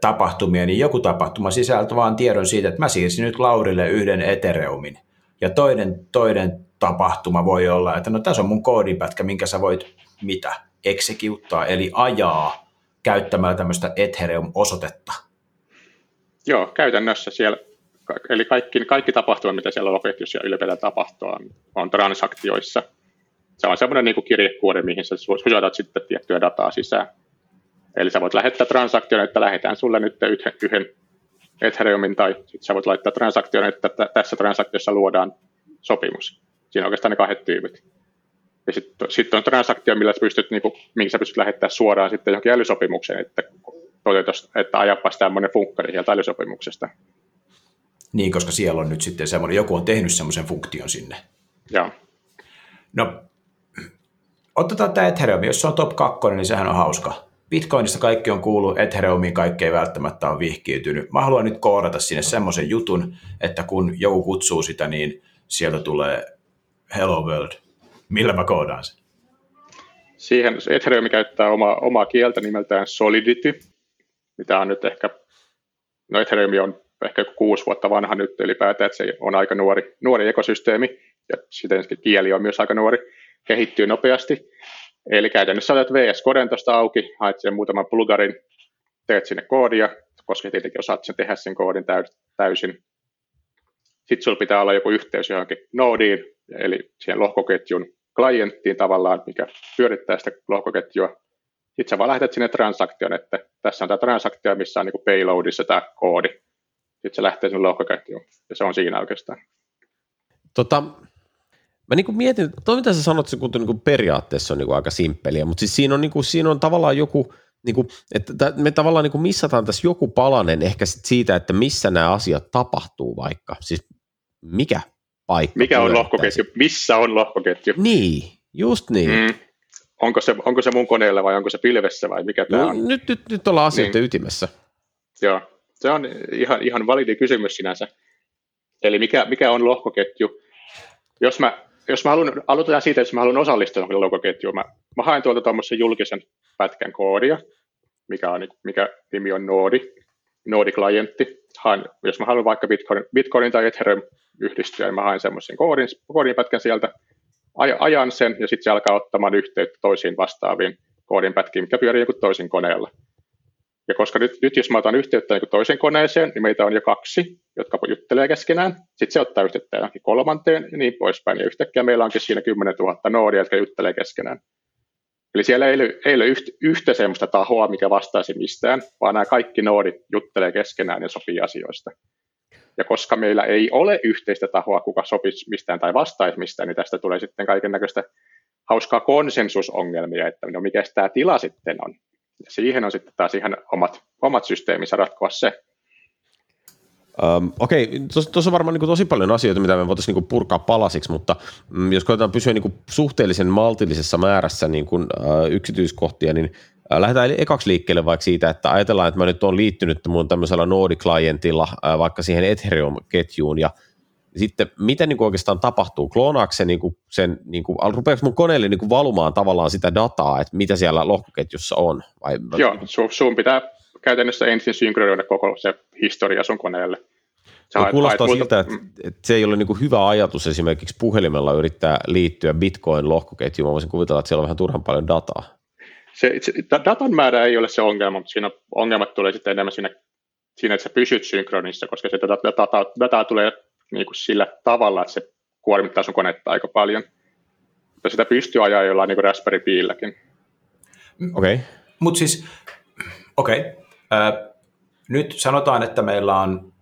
tapahtumia, niin joku tapahtuma sisältää vaan tiedon siitä, että mä siirsin nyt Laurille yhden Ethereumin. Ja toinen, toinen tapahtuma voi olla, että no tässä on mun koodipätkä, minkä sä voit mitä? Executaa, eli ajaa käyttämällä tämmöistä Ethereum-osoitetta. Joo, käytännössä siellä, eli kaikki, kaikki tapahtumat, mitä siellä loketjussa ja ylipäätään tapahtuu, on transaktioissa. Se on semmoinen niin kirjekuori, mihin sä syötät sitten tiettyä dataa sisään. Eli sä voit lähettää transaktion, että lähetään sulle nyt yhden, yhden Ethereumin, tai sitten sä voit laittaa transaktion, että tässä transaktiossa luodaan sopimus. Siinä on oikeastaan ne kahdet tyypit. Ja sitten sit on transaktio, millä sä pystyt, niin kuin, minkä sä pystyt lähettämään suoraan sitten johonkin älysopimukseen, että toteutus, että ajapas tämmöinen funkkari sieltä älysopimuksesta. Niin, koska siellä on nyt sitten semmoinen, joku on tehnyt semmoisen funktion sinne. Joo. No, otetaan tämä Ethereum, jos se on top 2, niin sehän on hauska. Bitcoinista kaikki on kuullut, Ethereumiin kaikki ei välttämättä ole vihkiytynyt. Mä haluan nyt koodata sinne semmoisen jutun, että kun joku kutsuu sitä, niin sieltä tulee Hello World. Millä mä koodaan sen? Siihen Ethereum käyttää oma, omaa kieltä nimeltään Solidity, mitä on nyt ehkä, no Ethereum on ehkä kuusi vuotta vanha nyt ylipäätään, että se on aika nuori, nuori ekosysteemi, ja siten kieli on myös aika nuori, kehittyy nopeasti. Eli käytännössä otat VS Coden tuosta auki, haet sen muutaman plugarin, teet sinne koodia, koska tietenkin osaat sen tehdä sen koodin täysin. Sitten sulla pitää olla joku yhteys johonkin noodiin, eli siihen lohkoketjun klienttiin tavallaan, mikä pyörittää sitä lohkoketjua. Sä vaan lähetät sinne transaktion, että tässä on tämä transaktio, missä on niin payloadissa tämä koodi. Sitten se lähtee sinne lohkoketjuun, ja se on siinä oikeastaan. Tota, Mä niin mietin, että toi mitä sä sanot, se niin kuin periaatteessa on niin kuin aika simppeliä, mutta siis siinä on, niin kuin, siinä on tavallaan joku, niin kuin, että me tavallaan niin kuin missataan tässä joku palanen ehkä sit siitä, että missä nämä asiat tapahtuu vaikka. Siis mikä paikka? Mikä on lohkoketju? Missä on lohkoketju? Niin, just niin. Mm. Onko, se, onko se mun koneella vai onko se pilvessä vai mikä tämä no, on? Nyt, nyt, nyt ollaan asioiden niin. ytimessä. Joo, se on ihan, ihan validi kysymys sinänsä. Eli mikä, mikä on lohkoketju? Jos mä jos mä haluan, aloitetaan siitä, että jos mä haluan osallistua johonkin logoketjuun, mä, mä haen tuolta tuommoisen julkisen pätkän koodia, mikä, on, mikä nimi on Nodi, Nodi-klientti. Haen, jos mä haluan vaikka Bitcoin, Bitcoin tai Ethereum yhdistyä, niin mä haen semmoisen koodin, koodin pätkän sieltä, ajan sen ja sitten se alkaa ottamaan yhteyttä toisiin vastaaviin koodin pätkiin, mikä pyörii joku toisin koneella. Ja koska nyt, nyt jos mä otan yhteyttä niin toisen koneeseen, niin meitä on jo kaksi, jotka juttelee keskenään. Sitten se ottaa yhteyttä johonkin kolmanteen ja niin poispäin. Ja yhtäkkiä meillä onkin siinä 10 000 noodia, jotka juttelee keskenään. Eli siellä ei ole, ei ole yhtä, sellaista tahoa, mikä vastaisi mistään, vaan nämä kaikki noodit juttelee keskenään ja sopii asioista. Ja koska meillä ei ole yhteistä tahoa, kuka sopisi mistään tai vastaisi mistään, niin tästä tulee sitten kaiken näköistä hauskaa konsensusongelmia, että no mikä tämä tila sitten on. Ja siihen on sitten taas ihan omat, omat systeeminsä ratkoa se. Um, okei, tuossa on varmaan niin kuin, tosi paljon asioita, mitä me voitaisiin niin kuin, purkaa palasiksi, mutta mm, jos koetaan pysyä niin kuin, suhteellisen maltillisessa määrässä niin kuin, uh, yksityiskohtia, niin uh, lähdetään ekaksi liikkeelle vaikka siitä, että ajatellaan, että mä nyt olen liittynyt mun tämmöisellä Node-klientilla uh, vaikka siihen Ethereum-ketjuun, ja sitten mitä niin kuin oikeastaan tapahtuu? Kloonaako se niin kuin sen, niin kuin, rupeako mun koneelle niin kuin valumaan tavallaan sitä dataa, että mitä siellä lohkoketjussa on? Vai, Joo, sun, sun pitää käytännössä ensin synkronoida koko se historia sun koneelle. Sä no, kuulostaa haet, siltä, että, että se ei ole niin kuin hyvä ajatus esimerkiksi puhelimella yrittää liittyä Bitcoin-lohkoketjuun. Mä voisin kuvitella, että siellä on vähän turhan paljon dataa. Se, se, datan määrä ei ole se ongelma, mutta siinä ongelmat tulee sitten enemmän siinä, siinä että sä pysyt synkronissa, koska se data, data, data tulee niin kuin sillä tavalla, että se kuormittaa sun konetta aika paljon. Mutta sitä pystyy ajaa jollain niin kuin Raspberry Piilläkin. Okei. Okay. Mutta siis, okei. Okay. Nyt sanotaan, että meillä on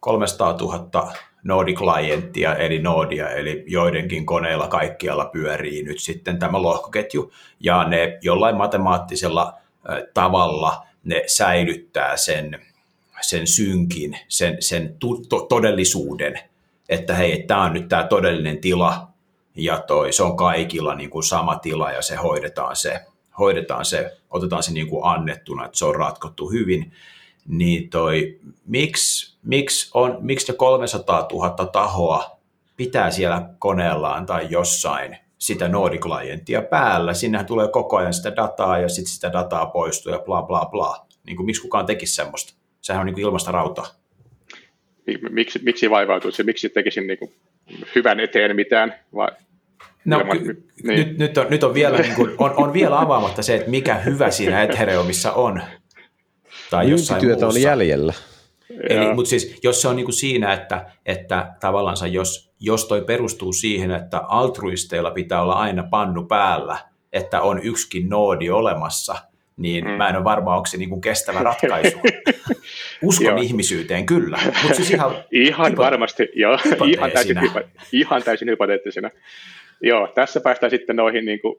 300 000 Node-klienttia, eli Nodia, eli joidenkin koneilla kaikkialla pyörii nyt sitten tämä lohkoketju, ja ne jollain matemaattisella tavalla ne säilyttää sen sen synkin, sen, sen to, todellisuuden, että hei, tämä on nyt tämä todellinen tila, ja toi, se on kaikilla niin kuin sama tila, ja se hoidetaan se, hoidetaan se otetaan se niin kuin annettuna, että se on ratkottu hyvin, niin toi, miksi, miksi, on, miksi ne 300 000 tahoa pitää siellä koneellaan tai jossain sitä Nordic-klienttia päällä. Sinnehän tulee koko ajan sitä dataa ja sitten sitä dataa poistuu ja bla bla bla. Niin kuin, miksi kukaan tekisi semmoista? Sehän on niin kuin ilmasta rautaa. Miksi, miksi vaivautuisi? Miksi tekisin niin kuin hyvän eteen mitään? Vai No, ilman, ky- niin. nyt, nyt, on, nyt on, vielä, niin kuin, on, on vielä avaamatta se, että mikä hyvä siinä Ethereumissa on. Tai jossain muussa. on jäljellä. Eli, mutta siis, jos se on niin kuin siinä, että, että tavallaan jos, jos toi perustuu siihen, että altruisteilla pitää olla aina pannu päällä, että on yksikin noodi olemassa, niin mm. mä en ole varma, onko se niin kuin kestävä ratkaisu. Uskon ihmisyyteen kyllä, mutta siis ihan, ihan varmasti, joo, ihan täysin, ihan täysin hypoteettisena. Joo, tässä päästään sitten noihin niin kuin,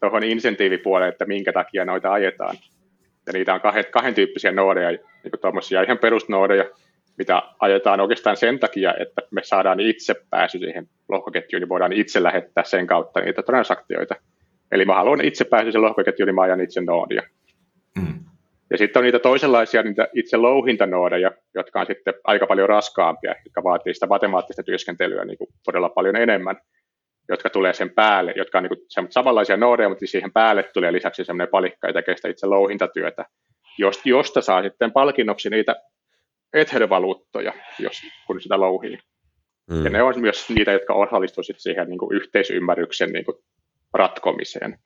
tuohon insentiivipuoleen, että minkä takia noita ajetaan. Ja niitä on kahden, kahden tyyppisiä noodeja, niin kuin ihan perusnoodeja, mitä ajetaan oikeastaan sen takia, että me saadaan itse pääsy siihen lohkoketjuun, niin voidaan itse lähettää sen kautta niitä transaktioita. Eli mä haluan itse pääsy sen lohkoketjuun, niin mä ajan itse noodia. Mm. Ja sitten on niitä toisenlaisia niitä itse louhintanoodeja, jotka on sitten aika paljon raskaampia, jotka vaatii sitä matemaattista työskentelyä niin kuin todella paljon enemmän jotka tulee sen päälle, jotka on niin samanlaisia noodeja, mutta siihen päälle tulee lisäksi semmoinen palikka, joka tekee sitä itse louhintatyötä, josta saa sitten palkinnoksi niitä ethervaluuttoja, jos, kun sitä louhii. Mm. Ja ne on myös niitä, jotka osallistuisivat siihen niin kuin yhteisymmärryksen niin kuin ratkomiseen.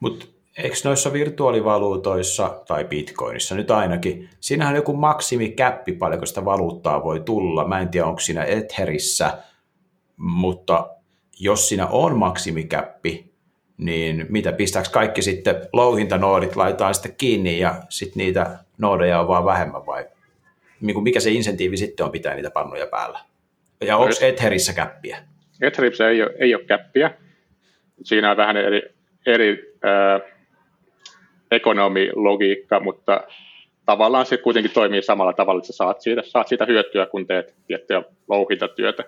Mutta eikö noissa virtuaalivaluutoissa tai bitcoinissa nyt ainakin, siinähän on joku maksimikäppi, paljonko sitä valuuttaa voi tulla. Mä en tiedä, onko siinä Etherissä, mutta jos siinä on maksimikäppi, niin mitä pistääkö kaikki sitten louhintanoodit, laitetaan sitten kiinni ja sitten niitä noodeja on vaan vähemmän vai mikä se insentiivi sitten on pitää niitä pannuja päällä? Ja onko Etherissä käppiä? Etherissä ei ole, ei ole käppiä. Siinä on vähän eri, eri äh, ekonomilogiikka, mutta tavallaan se kuitenkin toimii samalla tavalla, että sä saat siitä, saat siitä hyötyä, kun teet tiettyä louhintatyötä.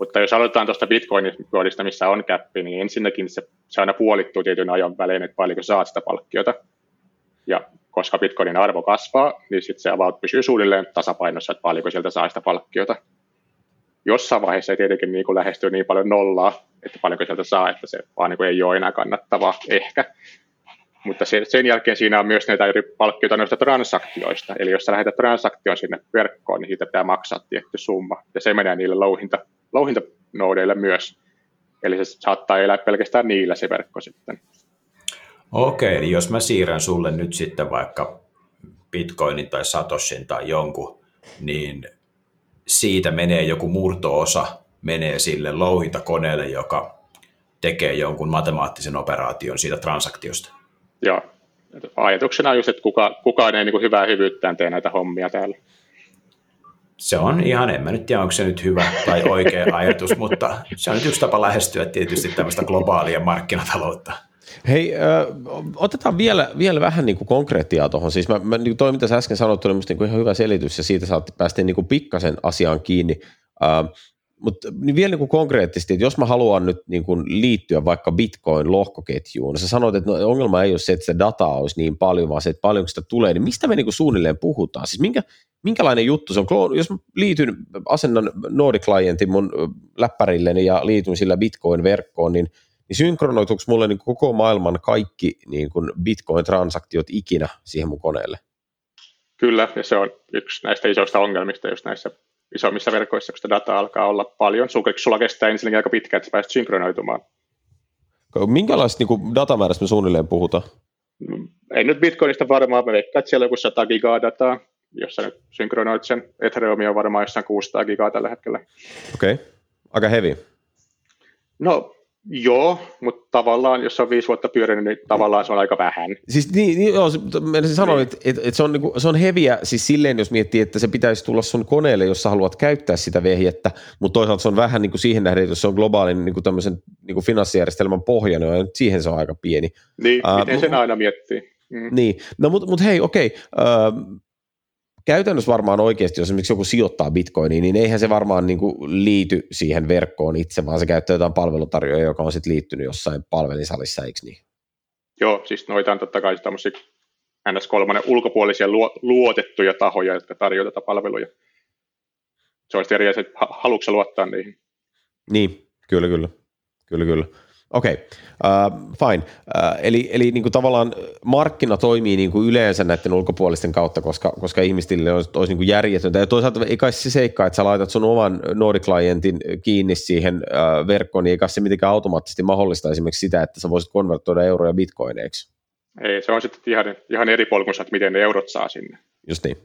Mutta jos aloitetaan tuosta Bitcoinista, missä on käppi, niin ensinnäkin se, se aina puolittuu tietyn ajan välein, että paljonko saat sitä palkkiota. Ja koska Bitcoinin arvo kasvaa, niin sitten se about pysyy suunnilleen tasapainossa, että paljonko sieltä saa sitä palkkiota. Jossain vaiheessa ei tietenkin niin lähesty niin paljon nollaa, että paljonko sieltä saa, että se vaan niin kuin ei ole enää kannattavaa ehkä. Mutta sen, sen jälkeen siinä on myös näitä eri palkkioita noista transaktioista. Eli jos sä lähetät transaktion sinne verkkoon, niin siitä pitää maksaa tietty summa. Ja se menee niille louhinta, louhintanoodeille myös. Eli se saattaa elää pelkästään niillä se verkko sitten. Okei, eli jos mä siirrän sulle nyt sitten vaikka Bitcoinin tai Satoshin tai jonkun, niin siitä menee joku murtoosa, menee sille louhintakoneelle, joka tekee jonkun matemaattisen operaation siitä transaktiosta. Joo. Ajatuksena on just, että kuka, kukaan ei niin kuin hyvää hyvyyttään tee näitä hommia täällä. Se on ihan, en mä nyt tiedä, onko se nyt hyvä tai oikea ajatus, mutta se on nyt yksi tapa lähestyä tietysti tämmöistä globaalia markkinataloutta. Hei, äh, otetaan vielä, vielä vähän niin kuin tuohon. Siis mä, mä, niin toi, mitä sä äsken sanoit, oli musta niin kuin ihan hyvä selitys ja siitä saat päästä niin kuin pikkasen asiaan kiinni. Äh, mutta niin vielä niin kuin konkreettisesti, että jos mä haluan nyt niin kuin liittyä vaikka Bitcoin-lohkoketjuun, sä sanoit, että no, ongelma ei ole se, että se data olisi niin paljon, vaan se, että paljonko sitä tulee, niin mistä me niin kuin suunnilleen puhutaan? Siis minkä, minkälainen juttu se on? Jos mä liityn, asennan Nordic-klientin mun läppärilleni ja liityn sillä Bitcoin-verkkoon, niin, niin synkronoituuko mulle niin koko maailman kaikki niin kuin Bitcoin-transaktiot ikinä siihen mun koneelle? Kyllä, ja se on yksi näistä isoista ongelmista just näissä isommissa verkoissa, kun sitä dataa alkaa olla paljon. Sulla kestää ensinnäkin aika pitkään, että sä pääset synkronoitumaan. Minkälaista niin datamäärästä me suunnilleen puhutaan? Ei nyt Bitcoinista varmaan, mä veikkaan, että siellä on joku 100 gigaa dataa, jos sä nyt synkronoit sen. Ethereum on varmaan jossain 600 gigaa tällä hetkellä. Okei, okay. aika heavy. No Joo, mutta tavallaan, jos on viisi vuotta pyörinyt, niin tavallaan se on aika vähän. Siis niin, niin joo, mä sanoin, niin. että, että, että se, on, niin se on heviä siis silleen, jos miettii, että se pitäisi tulla sun koneelle, jos sä haluat käyttää sitä vehjettä, mutta toisaalta se on vähän niin kuin siihen nähden, että jos se on globaalin niin kuin tämmöisen niin kuin finanssijärjestelmän pohja, niin siihen se on aika pieni. Niin, uh, miten sen aina miettii. Mm. Niin, no mutta mut hei, okei, okay. uh, käytännössä varmaan oikeasti, jos esimerkiksi joku sijoittaa bitcoiniin, niin eihän se varmaan niin kuin liity siihen verkkoon itse, vaan se käyttää jotain palvelutarjoajia, joka on sitten liittynyt jossain palvelinsalissa, eikö niin? Joo, siis noita on totta kai tämmöisiä NS3 ulkopuolisia luotettuja tahoja, jotka tarjoavat tätä palveluja. Se sitten eri että haluatko luottaa niihin. Niin, kyllä, kyllä. Kyllä, kyllä. Okei, okay. uh, fine. Uh, eli eli niin kuin tavallaan markkina toimii niin kuin yleensä näiden ulkopuolisten kautta, koska, koska ihmisille olisi, olisi niin kuin järjetöntä. Ja toisaalta ei kai se seikka, että sä laitat sun oman Nordic-klientin kiinni siihen uh, verkkoon, niin ei kai se mitenkään automaattisesti mahdollista esimerkiksi sitä, että sä voisit konvertoida euroja bitcoineiksi. Ei, se on sitten ihan, ihan eri polkunsa, että miten ne eurot saa sinne. Just niin,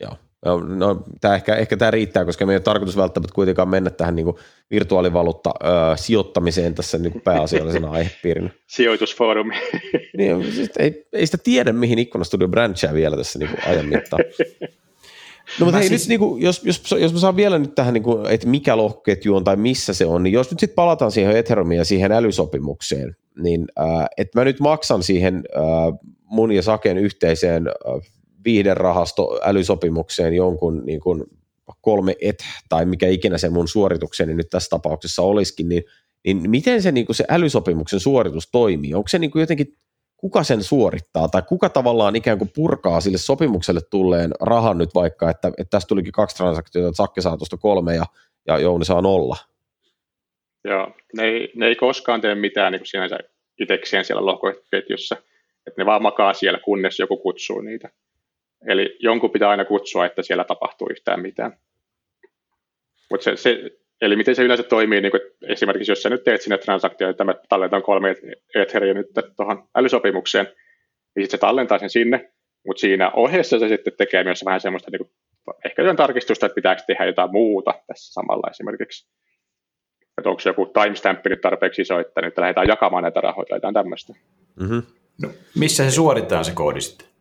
joo. No, no tämä ehkä, ehkä tämä riittää, koska meidän tarkoitus välttämättä kuitenkaan mennä tähän niin kuin virtuaalivaluutta ö, sijoittamiseen tässä niin kuin pääasiallisena aihepiirinä. Sijoitusfoorumi. niin, siis ei, ei, sitä tiedä, mihin Ikkunastudio branchaa vielä tässä niin kuin ajan mittaan. No mutta hei, siis... nyt niin kuin, jos, jos, jos mä saan vielä nyt tähän, niin kuin, että mikä lohkoketju on tai missä se on, niin jos nyt sitten palataan siihen Ethereumiin ja siihen älysopimukseen, niin äh, että mä nyt maksan siihen äh, mun ja Saken yhteiseen äh, viihderahasto älysopimukseen jonkun niin kuin kolme et tai mikä ikinä se mun suoritukseni nyt tässä tapauksessa olisikin, niin, niin miten se, niin kuin se älysopimuksen suoritus toimii? Onko se niin kuin jotenkin, kuka sen suorittaa tai kuka tavallaan ikään kuin purkaa sille sopimukselle tulleen rahan nyt vaikka, että, että tässä tulikin kaksi transaktiota, että Sakke saa tuosta kolme ja, ja Jouni saa nolla? Joo, ne ei, ne ei koskaan tee mitään niin kuin sinänsä itsekseen siellä lohkoketjussa, että ne vaan makaa siellä, kunnes joku kutsuu niitä. Eli jonkun pitää aina kutsua, että siellä tapahtuu yhtään mitään. Mut se, se, eli miten se yleensä toimii, niin esimerkiksi jos sä nyt teet sinne transaktioon, että mä tallentan kolme Etheria nyt tuohon älysopimukseen, niin sitten se tallentaa sen sinne, mutta siinä ohessa se sitten tekee myös vähän semmoista niin kuin, ehkä jotain tarkistusta, että pitääkö tehdä jotain muuta tässä samalla esimerkiksi. Että onko se joku timestamp nyt tarpeeksi iso, että nyt lähdetään jakamaan näitä rahoja tai jotain tämmöistä. Mm-hmm. No, missä se suoritetaan se koodi sitten?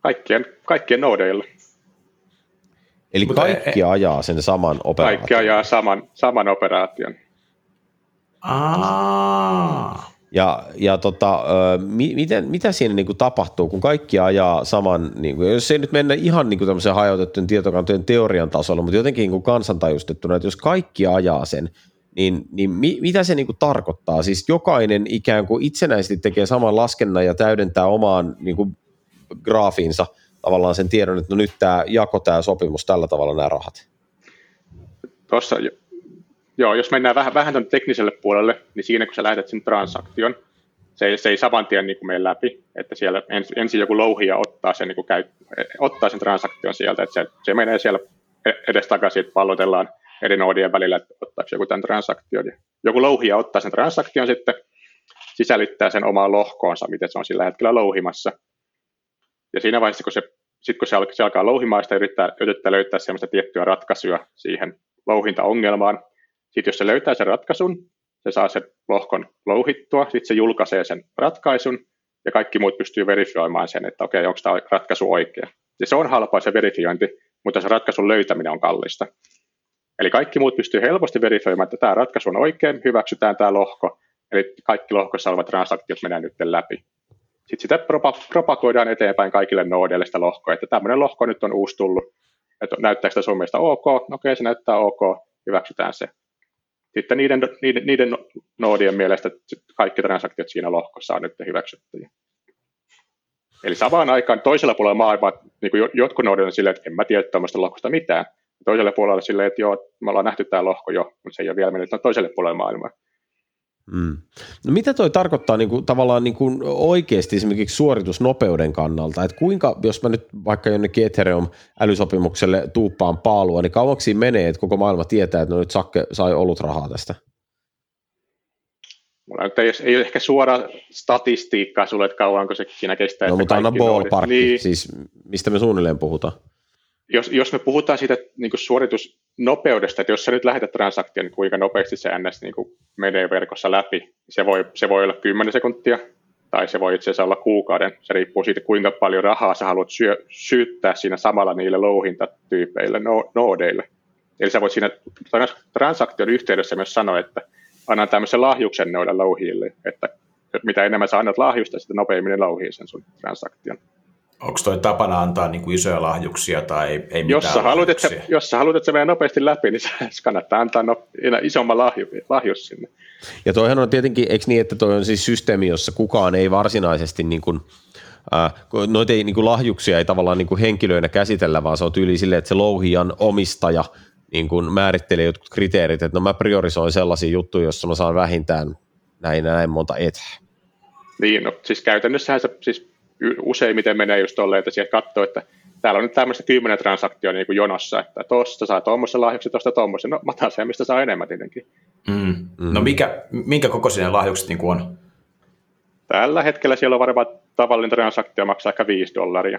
Kaikkien, kaikkien noodeilla. Eli Mutta kaikki e- ajaa sen saman operaation? Kaikki ajaa saman, saman operaation. Aa. Ja, ja tota, mi, miten, mitä siinä niin kuin tapahtuu, kun kaikki ajaa saman, niin kuin, jos ei nyt mennä ihan niin kuin tämmöisen hajautettujen tietokantojen teorian tasolla, mutta jotenkin niin kuin kansantajustettuna, että jos kaikki ajaa sen, niin, niin mi, mitä se niin kuin tarkoittaa? Siis jokainen ikään kuin itsenäisesti tekee saman laskennan ja täydentää omaan niin kuin graafiinsa tavallaan sen tiedon, että no nyt tämä jako, tämä sopimus, tällä tavalla nämä rahat? Tuossa, joo, jos mennään vähän, vähän tuonne tekniselle puolelle, niin siinä kun sä lähetät sen transaktion, se ei, se ei saman tien niin mene läpi, että siellä ens, ensin joku louhija ottaa sen, niin kuin käy, ottaa sen transaktion sieltä, että se, se menee siellä edes takaisin, että pallotellaan eri noodien välillä, että ottaako joku tämän transaktion. Joku louhija ottaa sen transaktion sitten, sisällyttää sen omaan lohkoonsa, miten se on sillä hetkellä louhimassa, ja siinä vaiheessa, kun se, sit kun se, alkaa, se alkaa louhimaan sitä yrittää, yrittää löytää sellaista tiettyä ratkaisua siihen louhintaongelmaan, sitten jos se löytää sen ratkaisun, se saa sen lohkon louhittua, sitten se julkaisee sen ratkaisun, ja kaikki muut pystyy verifioimaan sen, että okei, onko tämä ratkaisu oikea. Ja se on halpaa se verifiointi, mutta se ratkaisun löytäminen on kallista. Eli kaikki muut pystyy helposti verifioimaan, että tämä ratkaisu on oikein, hyväksytään tämä lohko, eli kaikki lohkossa olevat transaktiot menee nyt läpi. Sitten sitä propagoidaan eteenpäin kaikille noodeille sitä lohkoa, että tämmöinen lohko nyt on uusi tullut, että näyttääkö sitä sun mielestä ok, no okei se näyttää ok, hyväksytään se. Sitten niiden, niiden, niiden noodien mielestä kaikki transaktiot siinä lohkossa on nyt hyväksyttyjä. Eli samaan aikaan toisella puolella maailmaa niin kuin jotkut noodit on silleen, että en mä tiedä tuommoista lohkosta mitään. Toisella puolella silleen, että joo, me ollaan nähty tämä lohko jo, mutta se ei ole vielä mennyt toiselle puolelle maailmaa. Mm. No mitä toi tarkoittaa niin kuin, tavallaan niin kuin oikeasti esimerkiksi suoritusnopeuden kannalta, että kuinka, jos mä nyt vaikka jonnekin Ethereum älysopimukselle tuuppaan paalua, niin kauaksi menee, että koko maailma tietää, että no nyt Sakke sai ollut rahaa tästä? Mulla nyt ei, ei ole ehkä suora statistiikkaa sulle, että kauanko se siinä kestää. No mutta anna ballpark, niin. siis mistä me suunnilleen puhutaan? jos, jos me puhutaan siitä niin kuin suoritusnopeudesta, että jos sä nyt lähetät transaktion, niin kuinka nopeasti se NS niin kuin menee verkossa läpi, se voi, se voi olla 10 sekuntia, tai se voi itse asiassa olla kuukauden. Se riippuu siitä, kuinka paljon rahaa sä haluat syö, syyttää siinä samalla niille louhintatyypeille, no, noodeille. Eli sä voit siinä transaktion yhteydessä myös sanoa, että annan tämmöisen lahjuksen noille louhille, että mitä enemmän sä annat lahjusta, sitä nopeammin ne louhii sen sun transaktion. Onko toi tapana antaa niin kuin isoja lahjuksia tai ei, ei jos mitään sä, haluat, että jos sä haluat, että se menee nopeasti läpi, niin se kannattaa antaa no, isomman lahju, lahjus sinne. Ja toihan on tietenkin, eikö niin, että toi on siis systeemi, jossa kukaan ei varsinaisesti niin kuin, äh, noita ei, niin kuin lahjuksia ei tavallaan niin kuin henkilöinä käsitellä, vaan se on tyyli silleen, että se louhijan omistaja niin kuin määrittelee jotkut kriteerit, että no mä priorisoin sellaisia juttuja, jossa mä saan vähintään näin ja näin monta et. Niin, no siis käytännössähän se siis useimmiten menee just tolleen, että sieltä katsoo, että täällä on nyt tämmöistä kymmenen transaktioa niin kuin jonossa, että tuosta saa tuommoisen lahjuksen, tuosta tuommoisen. No mä sen, mistä saa enemmän tietenkin. Mm. Mm. No mikä, minkä kokoisia ne lahjukset niin kuin on? Tällä hetkellä siellä on varmaan tavallinen transaktio maksaa ehkä 5 dollaria.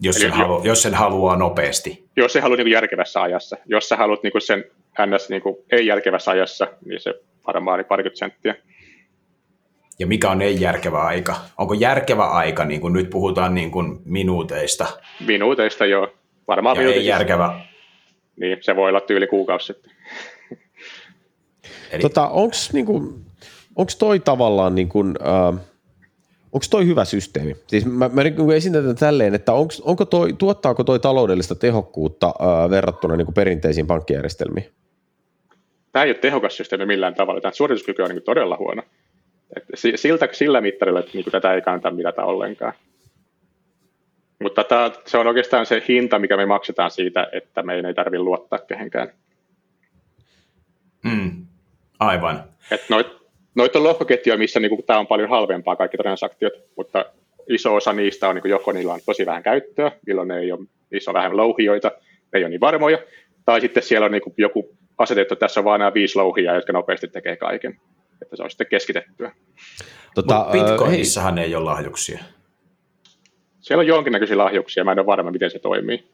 Jos sen, halu, jos sen haluaa nopeasti. Jos se haluaa niin järkevässä ajassa. Jos sä haluat niin sen ns. Niin ei järkevässä ajassa, niin se varmaan niin parikymmentä senttiä. Ja mikä on ei-järkevä aika? Onko järkevä aika, niin kuin nyt puhutaan niin kuin minuuteista? Minuuteista joo. Varmaan ja ei järkevä. Niin, se voi olla tyyli kuukausi sitten. Eli... Tota, onko niinku, onks toi tavallaan, niinku, äh, onko toi hyvä systeemi? Siis mä, mä niin esitän tälleen, että onks, onko toi, tuottaako toi taloudellista tehokkuutta äh, verrattuna niin perinteisiin pankkijärjestelmiin? Tämä ei ole tehokas systeemi millään tavalla. Tämä suorituskyky on niin todella huono. Et siltä, sillä mittarilla että niin tätä ei kannata mitata ollenkaan. Mutta tämä, se on oikeastaan se hinta, mikä me maksetaan siitä, että meidän ei tarvitse luottaa kehenkään. Mm, aivan. noit, noit on lohkoketjuja, missä niin tämä on paljon halvempaa kaikki transaktiot, mutta iso osa niistä on niin joko niillä on tosi vähän käyttöä, milloin ne ei ole, niissä on vähän louhioita, ne ei ole niin varmoja, tai sitten siellä on niin joku asetettu, että tässä on vain nämä viisi louhia, jotka nopeasti tekee kaiken että se on sitten keskitettyä. Tota, Bitcoinissahan ei ole lahjuksia. Siellä on jonkinnäköisiä lahjuksia, mä en ole varma, miten se toimii.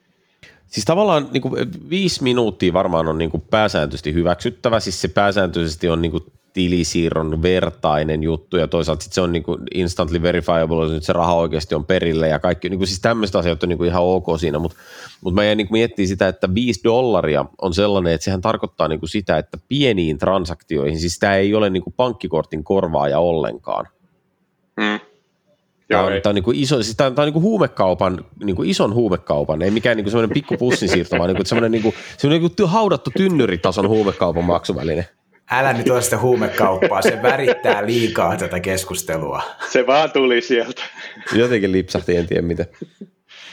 Siis tavallaan niin kuin, viisi minuuttia varmaan on niin kuin, pääsääntöisesti hyväksyttävä, siis se pääsääntöisesti on niin kuin, tilisiirron vertainen juttu ja toisaalta sit se on niin kuin instantly verifiable, että nyt se raha oikeasti on perille ja kaikki, niin kuin siis tämmöiset asiat on niin kuin ihan ok siinä, mutta, mutta mä jäin niin miettimään sitä, että 5 dollaria on sellainen, että sehän tarkoittaa niin kuin sitä, että pieniin transaktioihin, siis tämä ei ole niin kuin pankkikortin korvaaja ollenkaan. Mm. Tämä on, tämä on, niin kuin iso, siis tämä on, tämä on niin kuin huumekaupan, niin kuin ison huumekaupan, ei mikään niin kuin semmoinen pikku pussinsiirto, vaan niin kuin semmoinen, niin kuin, semmoinen niin kuin haudattu tynnyritason huumekaupan maksuväline. Älä nyt ole sitä huumekauppaa, se värittää liikaa tätä keskustelua. Se vaan tuli sieltä. Jotenkin lipsahti, en tiedä miten.